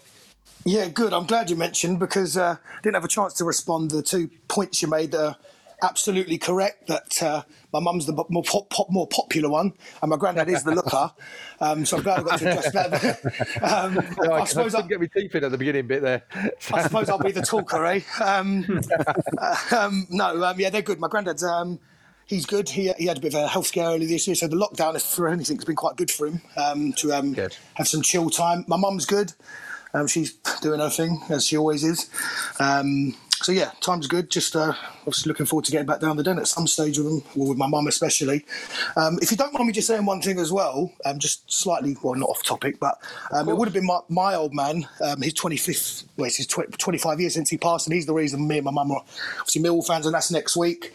Yeah, good. I'm glad you mentioned because uh, I didn't have a chance to respond to the two points you made that are absolutely correct. That uh, my mum's the more, pop, pop, more popular one, and my granddad is the looker. Um, so I'm glad I got to address that. um, I, I suppose I, couldn't get my teeth in at the beginning bit there. I suppose I'll be the talker, eh? Um, uh, no, um, yeah, they're good. My granddad's. Um, He's good. He, he had a bit of a health scare earlier this year, so the lockdown, if for anything, has been quite good for him um, to um, have some chill time. My mum's good. Um, she's doing her thing as she always is. Um, so yeah, time's good. Just uh, obviously looking forward to getting back down the den at some stage with them, or with my mum especially. Um, if you don't mind me just saying one thing as well, um, just slightly, well, not off topic, but um, it would have been my, my old man, um, his 25th, well, it's his tw- 25 years since he passed, and he's the reason me and my mum are obviously Millwall fans, and that's next week.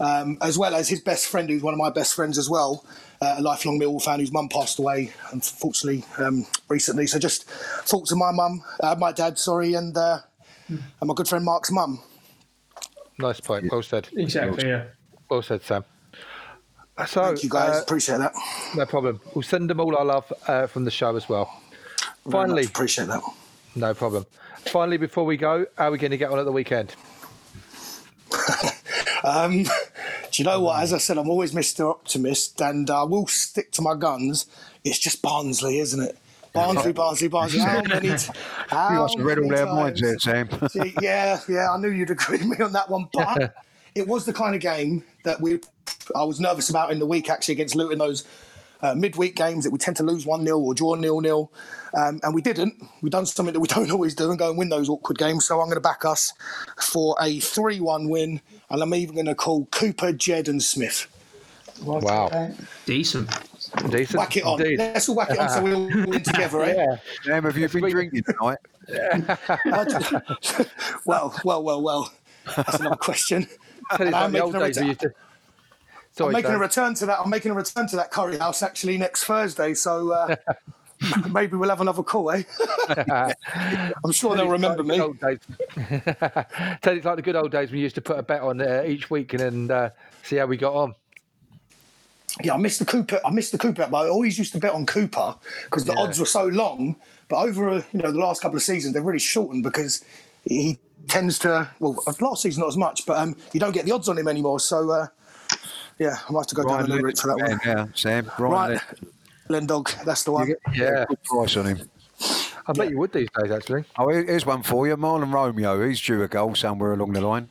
Um, as well as his best friend, who's one of my best friends as well, uh, a lifelong Millwall fan whose mum passed away, unfortunately, um, recently. So just thoughts of my mum, uh, my dad, sorry, and, uh, and my good friend Mark's mum. Nice point. Well said. Exactly, yeah. Well said, Sam. So, Thank you, guys. uh, Appreciate that. No problem. We'll send them all our love uh, from the show as well. Very Finally, much appreciate that. No problem. Finally, before we go, how are we going to get on at the weekend? Um, do you know what? As I said, I'm always Mr. Optimist, and I will stick to my guns. It's just Barnsley, isn't it? Barnsley, Barnsley, Barnsley. How many? t- You How must have read all many their minds there, times? Sam. See, yeah, yeah, I knew you'd agree with me on that one, but it was the kind of game that we I was nervous about in the week actually against Luton. Those uh, midweek games that we tend to lose one 0 or draw nil nil, um, and we didn't. We done something that we don't always do and go and win those awkward games. So I'm going to back us for a three one win, and I'm even going to call Cooper, Jed, and Smith. Wow. Decent. Decent. Whack it on. indeed. Let's all whack it on so we're all win together, eh? Yeah. Sam, have you been drinking tonight? well, well, well, well. That's another question. Tell you And I'm like the old making a days we return- to. I'm making a return to that. I'm making a return to that curry house actually next Thursday. So uh, maybe we'll have another call, eh? I'm sure they'll remember me. Old days. Tell it's like the good old days when you used to put a bet on uh, each week and then uh, see how we got on. Yeah, I missed the Cooper. I missed the Cooper, but I always used to bet on Cooper because the Yeah. odds were so long. But over uh, you know the last couple of seasons, they've really shortened because he tends to. Well, last season not as much, but um, you don't get the odds on him anymore. So uh, yeah, I might have to go Ryan down a new route for that one. Yeah, Sam. Ryan Right, Lendog, that's the one. You get, yeah, good price on him. I bet you would these days, actually. Oh, here's one for you. Mahlon Romeo. He's due a goal somewhere along the line.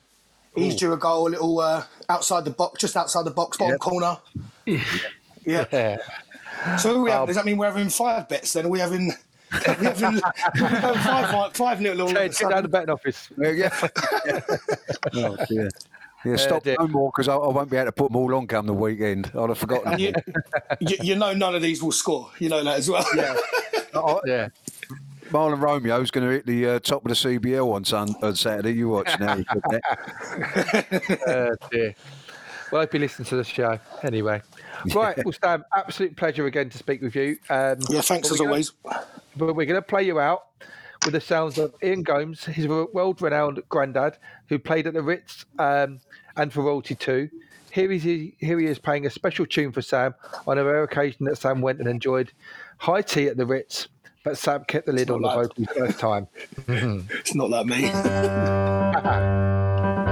He's due a goal, a little uh, outside the box, just outside the box, bottom Yep. corner. Yeah. Yeah. So we have, Um, does that mean we're having five bets then? Are we having, are we having, we having five, five nil all of a get down the betting office. Yeah. oh, dear. Yeah, stop dear. no more because I, I won't be able to put them all on come the weekend. I'd have forgotten. And you, you, you know none of these will score. You know that as well. Yeah. Oh, yeah. Mahlon Romeo's going to hit the uh, top of the CBL on, sun, on Saturday. You watch now. you put that. Oh, dear. Well, I hope you listen to the show anyway. Right, well, Sam, absolute pleasure again to speak with you. Um, Yeah, thanks as gonna- always. But we're going to play you out with the sounds of Ian Gomes, his world renowned granddad, who played at the Ritz um, and for Royalty 2. Here he, here he is playing a special tune for Sam on a rare occasion that Sam went and enjoyed high tea at the Ritz, but Sam kept the lid on the vocals first time. It's not like me.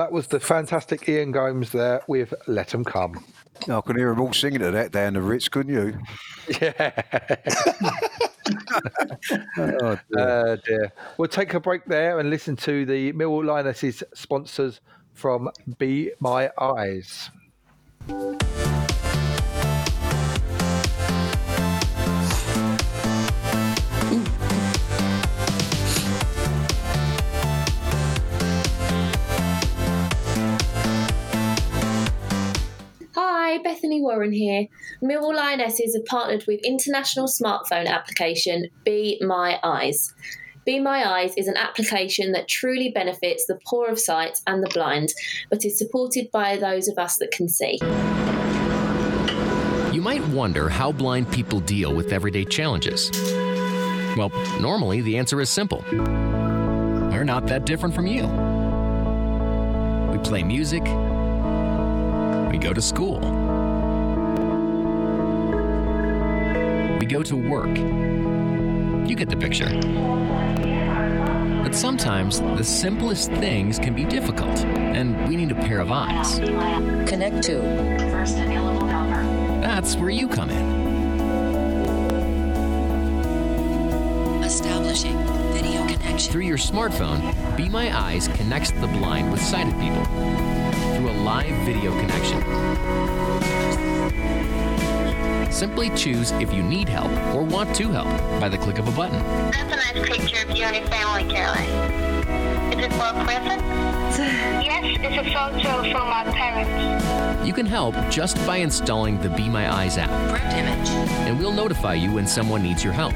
that was the fantastic Ian Gomes there with "Let Let 'Em Come. I can hear them all singing to that down the Ritz, couldn't you? Yeah. Oh, dear. Uh, dear. We'll take a break there and listen to the Millwall Lionesses sponsors from Be My Eyes. Bethany Warren here. Millwall Lionesses have partnered with international smartphone application Be My Eyes. Be My Eyes is an application that truly benefits the poor of sight and the blind, but is supported by those of us that can see. You might wonder how blind people deal with everyday challenges. Well, normally the answer is simple. We're not that different from you. We play music, we go to school, we go to work. You get the picture. But sometimes the simplest things can be difficult, and we need a pair of eyes. Connect to. First available number. That's where you come in. Establishing video connection. Through your smartphone, Be My Eyes connects the blind with sighted people through a live video connection. Simply choose if you need help or want to help by the click of a button. That's a nice picture of you and your family, Caroline. Is it for a present? yes, it's a photo from my parents. You can help just by installing the Be My Eyes app. image. And we'll notify you when someone needs your help.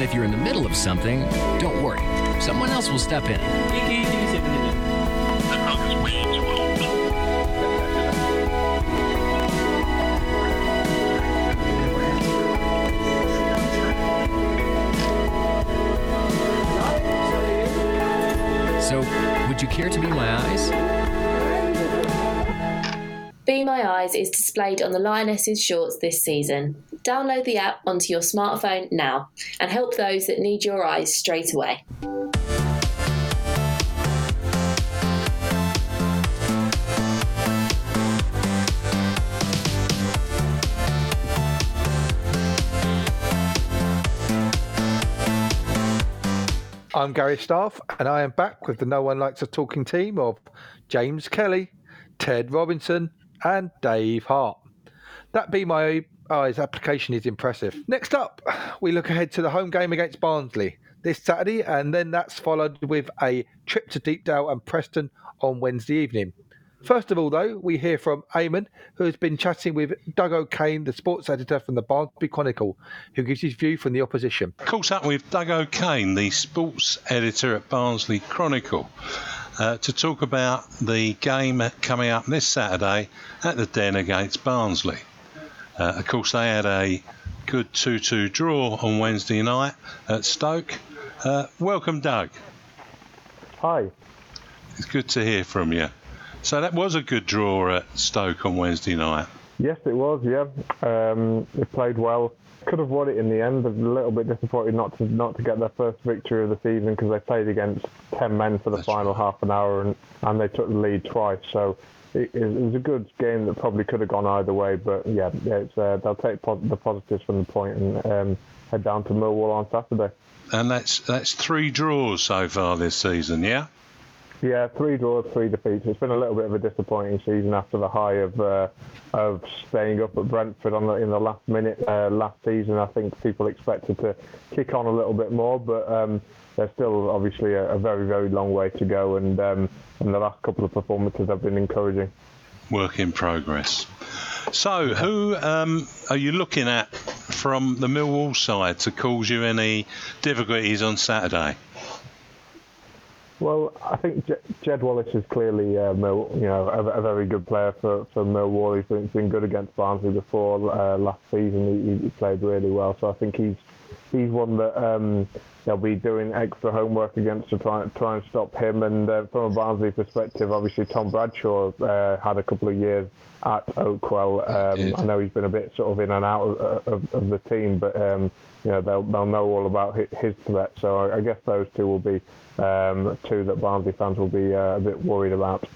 And if you're in the middle of something, don't worry. Someone else will step in. So, would you care to be my eyes? Be My Eyes is displayed on the Lionesses shorts this season. Download the app onto your smartphone now and help those that need your eyes straight away. I'm Gary Staff, and I am back with the No One Likes a Talking team of James Kelly, Ted Robinson, and Dave Hart. That Be My Eyes application is impressive. Next up, we look ahead to the home game against Barnsley this Saturday, and then that's followed with a trip to Deepdale and Preston on Wednesday evening. First of all, though, we hear from Eamon, who has been chatting with Doug O'Kane, the sports editor from the Barnsley Chronicle, who gives his view from the opposition. Caught up with Doug O'Kane, the sports editor at Barnsley Chronicle, uh, to talk about the game coming up this Saturday at the Den against Barnsley. Uh, of course, they had a good 2 2 draw on Wednesday night at Stoke. Uh, welcome, Doug. Hi. It's good to hear from you. So that was a good draw at Stoke on Wednesday night. Yes, it was. Yeah, um, they played well. Could have won it in the end. A little bit disappointed not to not to get their first victory of the season because they played against ten men for the That's final right. half an hour and, and they took the lead twice. So it, it, was a good game that probably could have gone either way. But yeah, it's, uh, they'll take po- the positives from the point and um, head down to Millwall on Saturday. And that's that's three draws so far this season. Yeah. Yeah, three draws, three defeats. It's been a little bit of a disappointing season after the high of uh, of staying up at Brentford on the, in the last minute uh, last season. I think people expected to kick on a little bit more, but um, there's still obviously a, a, very very long way to go. And um, and the last couple of performances have been encouraging. Work in progress. So, who um, are you looking at from the Millwall side to cause you any difficulties on Saturday? Well, I think Jed Wallace is clearly, uh, you know, a, a, very good player for, for Millwall. He's been, been good against Barnsley before. Uh, last season, he, he, played really well. So I think he's he's one that um, they'll be doing extra homework against to try, try and stop him. And uh, from a Barnsley perspective, obviously Tom Bradshaw uh, had a couple of years at Oakwell. Um, I know he's been a bit sort of in and out of, of, of the team, but um, you know they'll they'll know all about his threat. So I, I guess those two will be um, two that Barnsley fans will be uh, a bit worried about.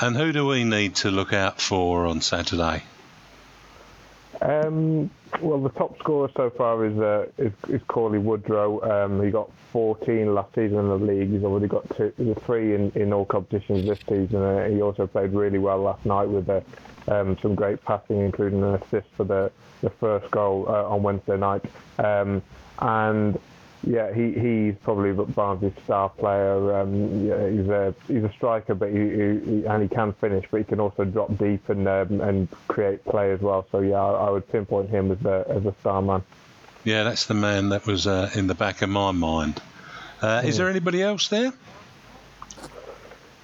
And who do we need to look out for on Saturday? Um, well, the top scorer so far is uh, is, is Cauley Woodrow. Um, he got 14 last season in the league. He's already got two, three in, in all competitions this season. Uh, he also played really well last night with uh, um, some great passing, including an assist for the, the first goal uh, on Wednesday night. Um, and yeah, he, he's probably Barnes' star player. Um, yeah, he's a he's a striker, but he, he, and he can finish, but he can also drop deep and um, and create play as well. So yeah, I, I, would pinpoint him as the as a star man. Yeah, that's the man that was uh, in the back of my mind. Uh, is there anybody else there?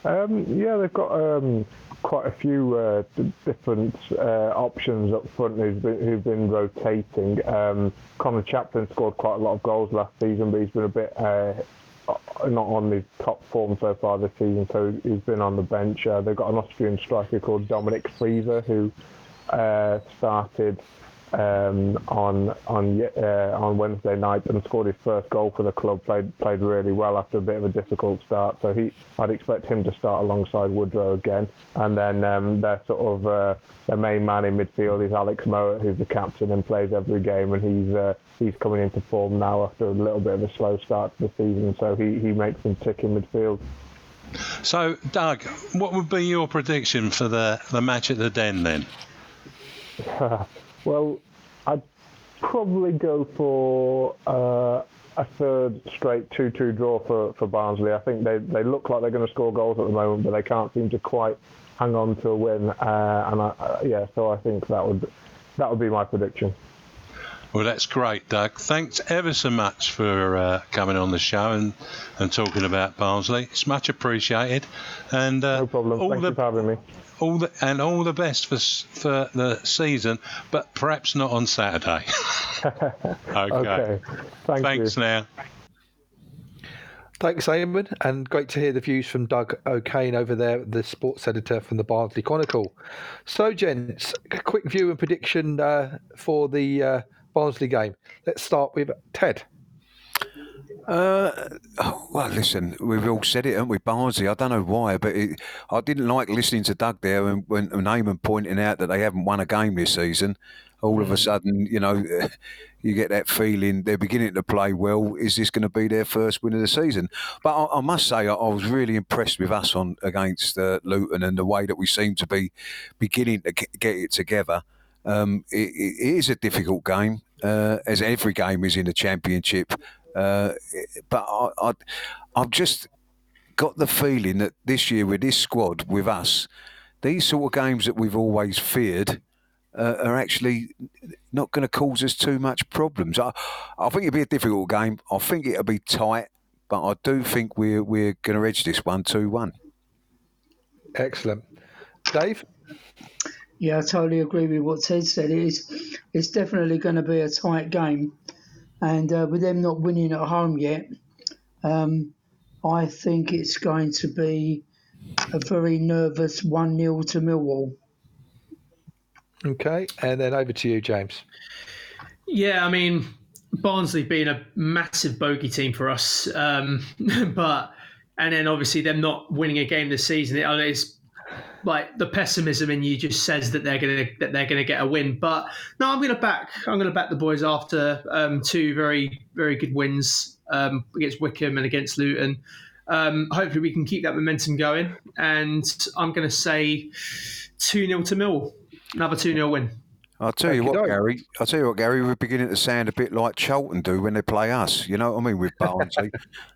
Um, yeah, they've got um, quite a few uh, different uh, options up front who've been, who've been rotating. Um, Conor Chaplin scored quite a lot of goals last season, but he's been a bit uh, not on his top form so far this season, so he's been on the bench. Uh, they've got an Austrian striker called Dominik Frieser who uh, started um, on on uh, on Wednesday night and scored his first goal for the club. played played really well after a bit of a difficult start. So he, I'd expect him to start alongside Woodrow again. And then um, their sort of uh, their main man in midfield is Alex Mowatt, who's the captain and plays every game. And he's uh, he's coming into form now after a little bit of a slow start to the season. So he he makes them tick in midfield. So, Doug, what would be your prediction for the, the match at the Den then? Well, I'd probably go for uh, a third straight 2-2 draw for, for Barnsley. I think they, they look like they're going to score goals at the moment, but they can't seem to quite hang on to a win. Uh, and I, uh, yeah, so I think that would that would be my prediction. Well, that's great, Doug. Thanks ever so much for uh, coming on the show and, and talking about Barnsley. It's much appreciated. And uh, no problem. All Thank the, you for having me. All the, and all the best for for the season, but perhaps not on Saturday. okay. okay. Thank Thanks you. now. Thanks, Eamon, and great to hear the views from Doug O'Kane over there, the sports editor from the Barnsley Chronicle. So, gents, a quick view and prediction uh, for the uh, Barnsley game. Let's start with Ted. Uh, oh, well, listen, we've all said it, haven't we, Barnsley? I don't know why, but it, I didn't like listening to Doug there when, when, Eamon pointing out that they haven't won a game this season. All of a sudden, you know, you get that feeling they're beginning to play well. Is this going to be their first win of the season? But I, I must say, I, I, was really impressed with us on against uh, Luton and the way that we seem to be beginning to get it together. Um, it, it is a difficult game, uh, as every game is in the Championship. Uh, but I, I, I've just got the feeling that this year with this squad, with us, these sort of games that we've always feared uh, are actually not going to cause us too much problems. I, I think it'll be a difficult game. I think it'll be tight, but I do think we're we're going to edge this one two one. Excellent, Dave. Yeah, I totally agree with what Ted said. It is, it's definitely going to be a tight game, and uh, with them not winning at home yet, um, I think it's going to be a very nervous one 0 to Millwall. Okay, and then over to you, James. Yeah, I mean, Barnsley being a massive bogey team for us, um, but and then obviously them not winning a game this season, it's like the pessimism in you just says that they're gonna that they're gonna get a win. But no, I'm gonna back I'm gonna back the boys after um, two very very good wins um, against Wycombe and against Luton. Um, hopefully, we can keep that momentum going, and I'm going to say two 0 to Mill, another two 0 win. I'll tell you what, Gary. I'll tell you what, Gary. We're beginning to sound a bit like Charlton do when they play us. You know what I mean with Barnsley.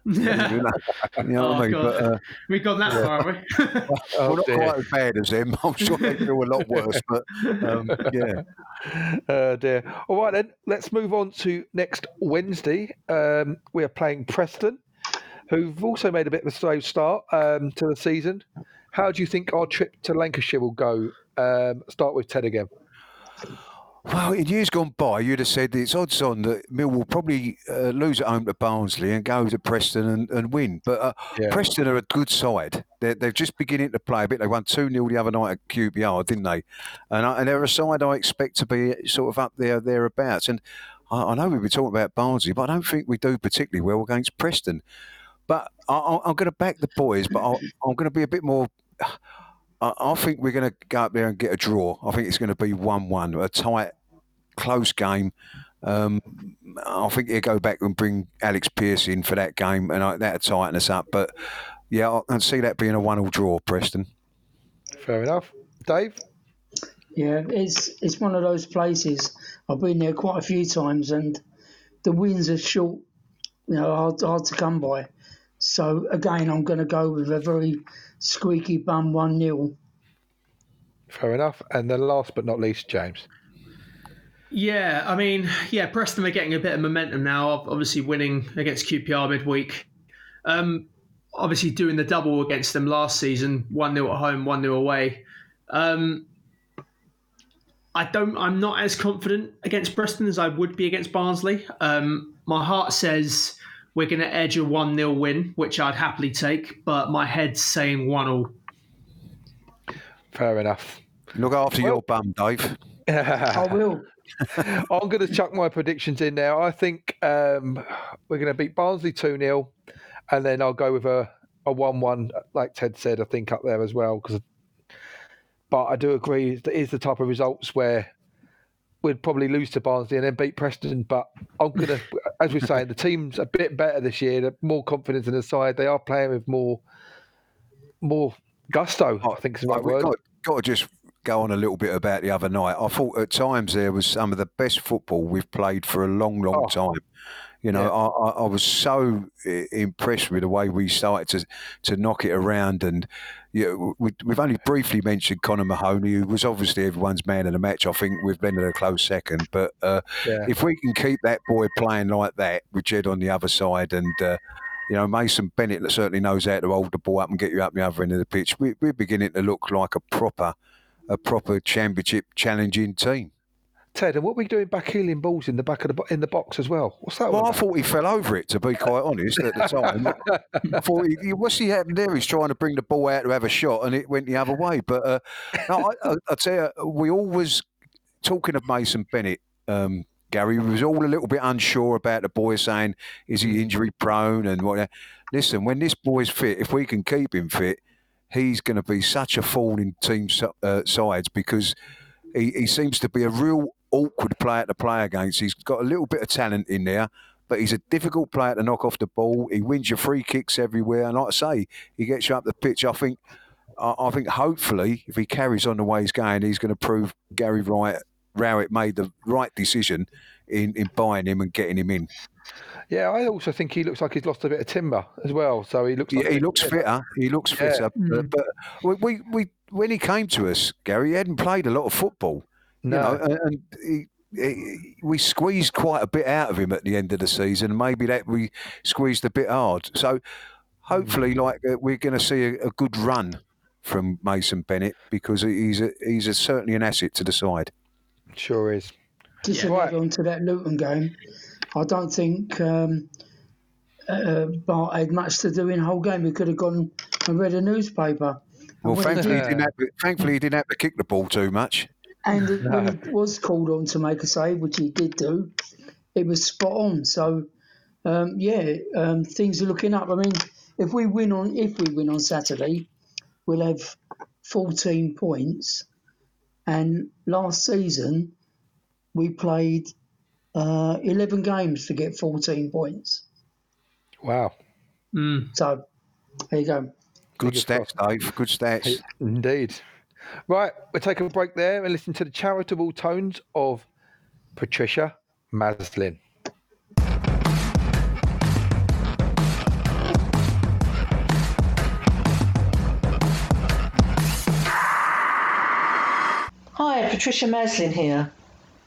yeah. You know, you know oh, what I mean? God. But, uh, We've gone that yeah. far, have we? well, not dear. quite as bad as them. I'm sure they do a lot worse. But um, yeah, Uh, dear. All right, then. Let's move on to next Wednesday. Um, we are playing Preston, who've also made a bit of a slow start um, to the season. How do you think our trip to Lancashire will go? Um, start with Ted again. Well, in years gone by, you'd have said it's odds on that Mill will probably uh, lose at home to Barnsley and go to Preston and, and win. But uh, Yeah. Preston are a good side. They're, they're just beginning to play a bit. They won 2 0 the other night at QPR, didn't they? And, I, and they're a side I expect to be sort of up there, thereabouts. And I, I know we've been talking about Barnsley, but I don't think we do particularly well against Preston. But I, I'm going to back the boys, but I, I'm going to be a bit more. I, I think we're going to go up there and get a draw. I think it's going to be 1 1, a tight, close game. Um, I think he'll go back and bring Alex Pearce in for that game, and I, that'll tighten us up. But yeah, I can see that being a 1 all draw, Preston. Fair enough. Dave? Yeah, it's it's one of those places. I've been there quite a few times, and the wins are short, you know, hard, hard to come by. So again, I'm going to go with a very squeaky bum one 0 Fair enough. And then last but not least, James. Yeah, I mean, yeah, Preston are getting a bit of momentum now. Obviously, winning against QPR midweek. Um, obviously, doing the double against them last season, one 0 at home, one 0 away. Um, I don't. I'm not as confident against Preston as I would be against Barnsley. Um, my heart says we're going to edge a one 0 win, which I'd happily take, but my head's saying one 0 Fair enough. Look after your bum, Dave. I will. I'm going to chuck my predictions in now. I think um, we're going to beat Barnsley 2 0, and then I'll go with a, a 1 1, like Ted said, I think up there as well. Cause, but I do agree, it is the type of results where we'd probably lose to Barnsley and then beat Preston. But I'm going to, as we're saying, the team's a bit better this year, They're more confidence in the side. They are playing with more more gusto, I oh, think is the right oh, We've word. got, got to just go on a little bit about the other night. I thought at times there was some of the best football we've played for a long, long Oh. time. You know, I, I, I was so eh, impressed with the way we started to to knock it around, and know, we, we've only briefly mentioned Connor Mahoney, who was obviously everyone's man in the match. I think we've been Bennett a close second, but uh, Yeah. if we can keep that boy playing like that with Jed on the other side, and uh, you know Mason Bennett that certainly knows how to hold the ball up and get you up the other end of the pitch, we, we're beginning to look like a proper a proper championship challenging team. Ted, and what were we doing back heeling balls in the back of the in the box as well? What's that? Well, I thought he fell over it, to be quite honest, at the time. I thought, he, he- what's he happened there? He's trying to bring the ball out to have a shot, and it went the other way. But uh, no, I, I, I tell you, we always talking of Mason Bennett. Um, Gary was all a little bit unsure about the boy, saying is he injury prone and what. Listen, when this boy's fit, if we can keep him fit, he's going to be such a fall in team uh, sides because he, he seems to be a real awkward player to play against. He's got a little bit of talent in there, but he's a difficult player to knock off the ball. He wins your free kicks everywhere, and like I say, he gets you up the pitch. I think, I, I think hopefully, if he carries on the way he's going, he's going to prove Gary Wright Rowett made the right decision in, in buying him and getting him in. Yeah, I also think he looks like he's lost a bit of timber as well. So he looks. Like Yeah, he looks fitter. He looks Yeah. fitter. But, but we, we, we, when he came to us, Gary, he hadn't played a lot of football. You No. know, and, and he, he, we squeezed quite a bit out of him at the end of the season. Maybe that we squeezed a bit hard. So hopefully, like uh, we're going to see a, a good run from Mason Bennett because he's a, he's a, certainly an asset to the side. Sure is. Just to add on to that Luton game, I don't think um, uh, Bart had much to do in the whole game. He could have gone and read a newspaper. Well, And when he thankfully, he did- didn't have to, thankfully he didn't have to kick the ball too much. And it- when he was called on to make a save, which he did do, it was spot on. So, um, yeah, um, things are looking up. I mean, if we win on if we win on Saturday, we'll have 14 points. And last season, we played uh, 11 games to get 14 points. Wow. So, there you go. Good stats, Dave. Good stats. Indeed. Right, we'll take a break there and listen to the charitable tones of Patricia Maslin. Hi, Patricia Maslin here.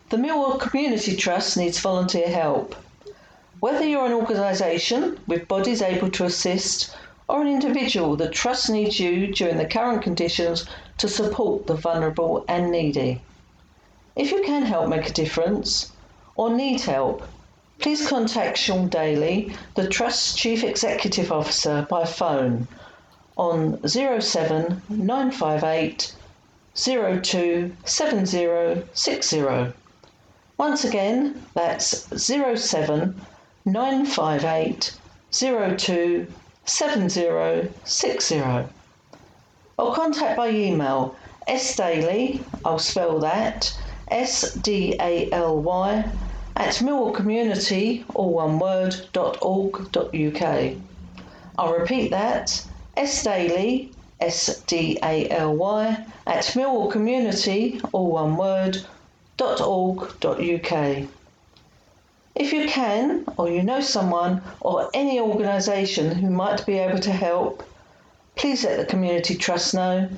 The Millwall Community Trust needs volunteer help. Whether you're an organisation with bodies able to assist or an individual, the Trust needs you during the current conditions to support the vulnerable and needy. If you can help make a difference or need help, please contact Sean Daly, the Trust's Chief Executive Officer, by phone on 07 958 027060. Once again, that's 07 958 027060. Or contact by email sdaly, I'll spell that, S D A L Y, at millwallcommunity, all one word, dot org dot uk. I'll repeat that, sdaly, S D A L Y, at Millwall Community, all one word, dot org dot uk. If you can, or you know someone or any organisation who might be able to help, please let the Community Trust know.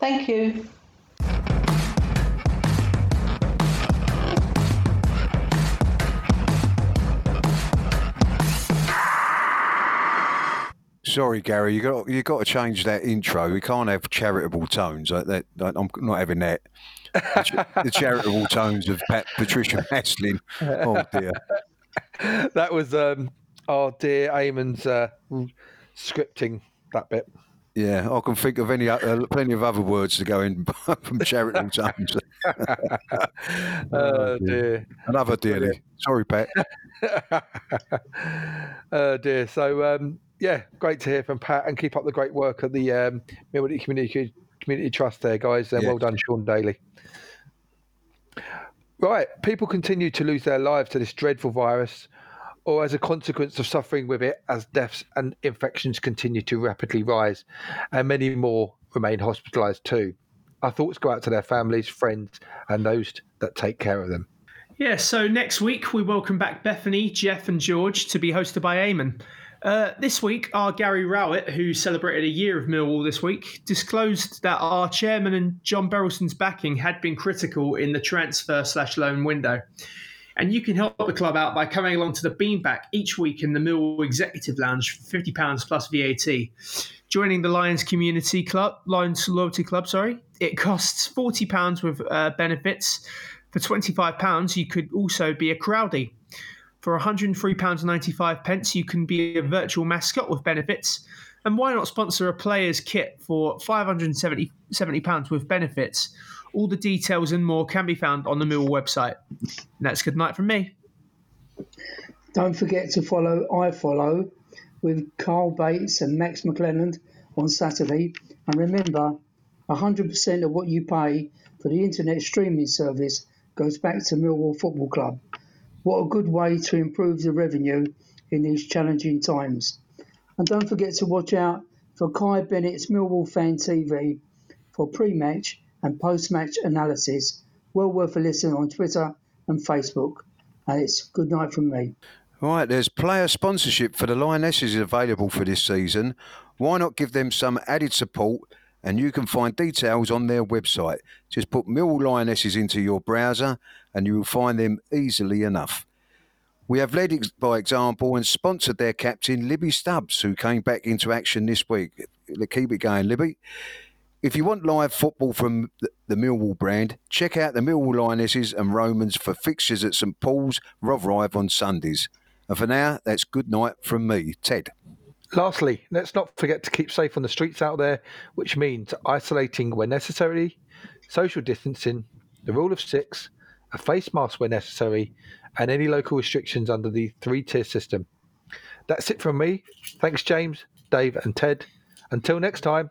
Thank you. Sorry, Gary, you got you got to change that intro. We can't have charitable tones. Like that, that- I'm not having that. The, ch- the charitable tones of Pat, Patricia Maslin. Oh dear. that was um, our dear Eamon's uh, scripting that bit. Yeah, I can think of any uh, plenty of other words to go in from charitable tones. Oh, dear. Another dearly. Sorry, Pat. oh dear. So um, yeah, great to hear from Pat and keep up the great work at the um, Millwall Community Community Trust there, guys. Uh, Yeah. Well done, Sean Daly. Right, people continue to lose their lives to this dreadful virus, or as a consequence of suffering with it, as deaths and infections continue to rapidly rise, and many more remain hospitalised too. Our thoughts go out to their families, friends, and those that take care of them. Yeah, so next week we welcome back Bethany, Jeff, and George to be hosted by Eamon. Uh, this week, our Gary Rowett, who celebrated a year of Millwall this week, disclosed that our chairman and John Berylson's backing had been critical in the transfer slash loan window. And you can help the club out by coming along to the Beanback each week in the Millwall Executive Lounge for £50 plus VAT. Joining the Lions Community Club, Lions Loyalty Club, sorry, it costs £40 with uh, benefits. For £25, you could also be a crowdie. For £103.95, pence, you can be a virtual mascot with benefits. And why not sponsor a player's kit for £570 £70 with benefits? All the details and more can be found on the Mill website. And that's good night from me. Don't forget to follow iFollow with Carl Bates and Max McClelland on Saturday. And remember, 100% of what you pay for the internet streaming service goes back to Millwall Football Club. What a good way to improve the revenue in these challenging times. And don't forget to watch out for Kai Bennett's Millwall Fan TV for pre match and post match analysis. Well worth a listen on Twitter and Facebook. And it's good night from me. Right, there's player sponsorship for the Lionesses available for this season. Why not give them some added support? And you can find details on their website. Just put Mill Lionesses into your browser and you will find them easily enough. We have led by example and sponsored their captain, Libby Stubbs, who came back into action this week. Keep it going, Libby. If you want live football from the, Millwall brand, check out the Millwall Lionesses and Romans for fixtures at St Paul's, Rotherhithe on Sundays. And for now, that's good night from me, Ted. Lastly, let's not forget to keep safe on the streets out there, which means isolating where necessary, social distancing, the rule of six, a face mask where necessary, and any local restrictions under the three tier system. That's it from me. Thanks, James, Dave, and Ted. Until next time,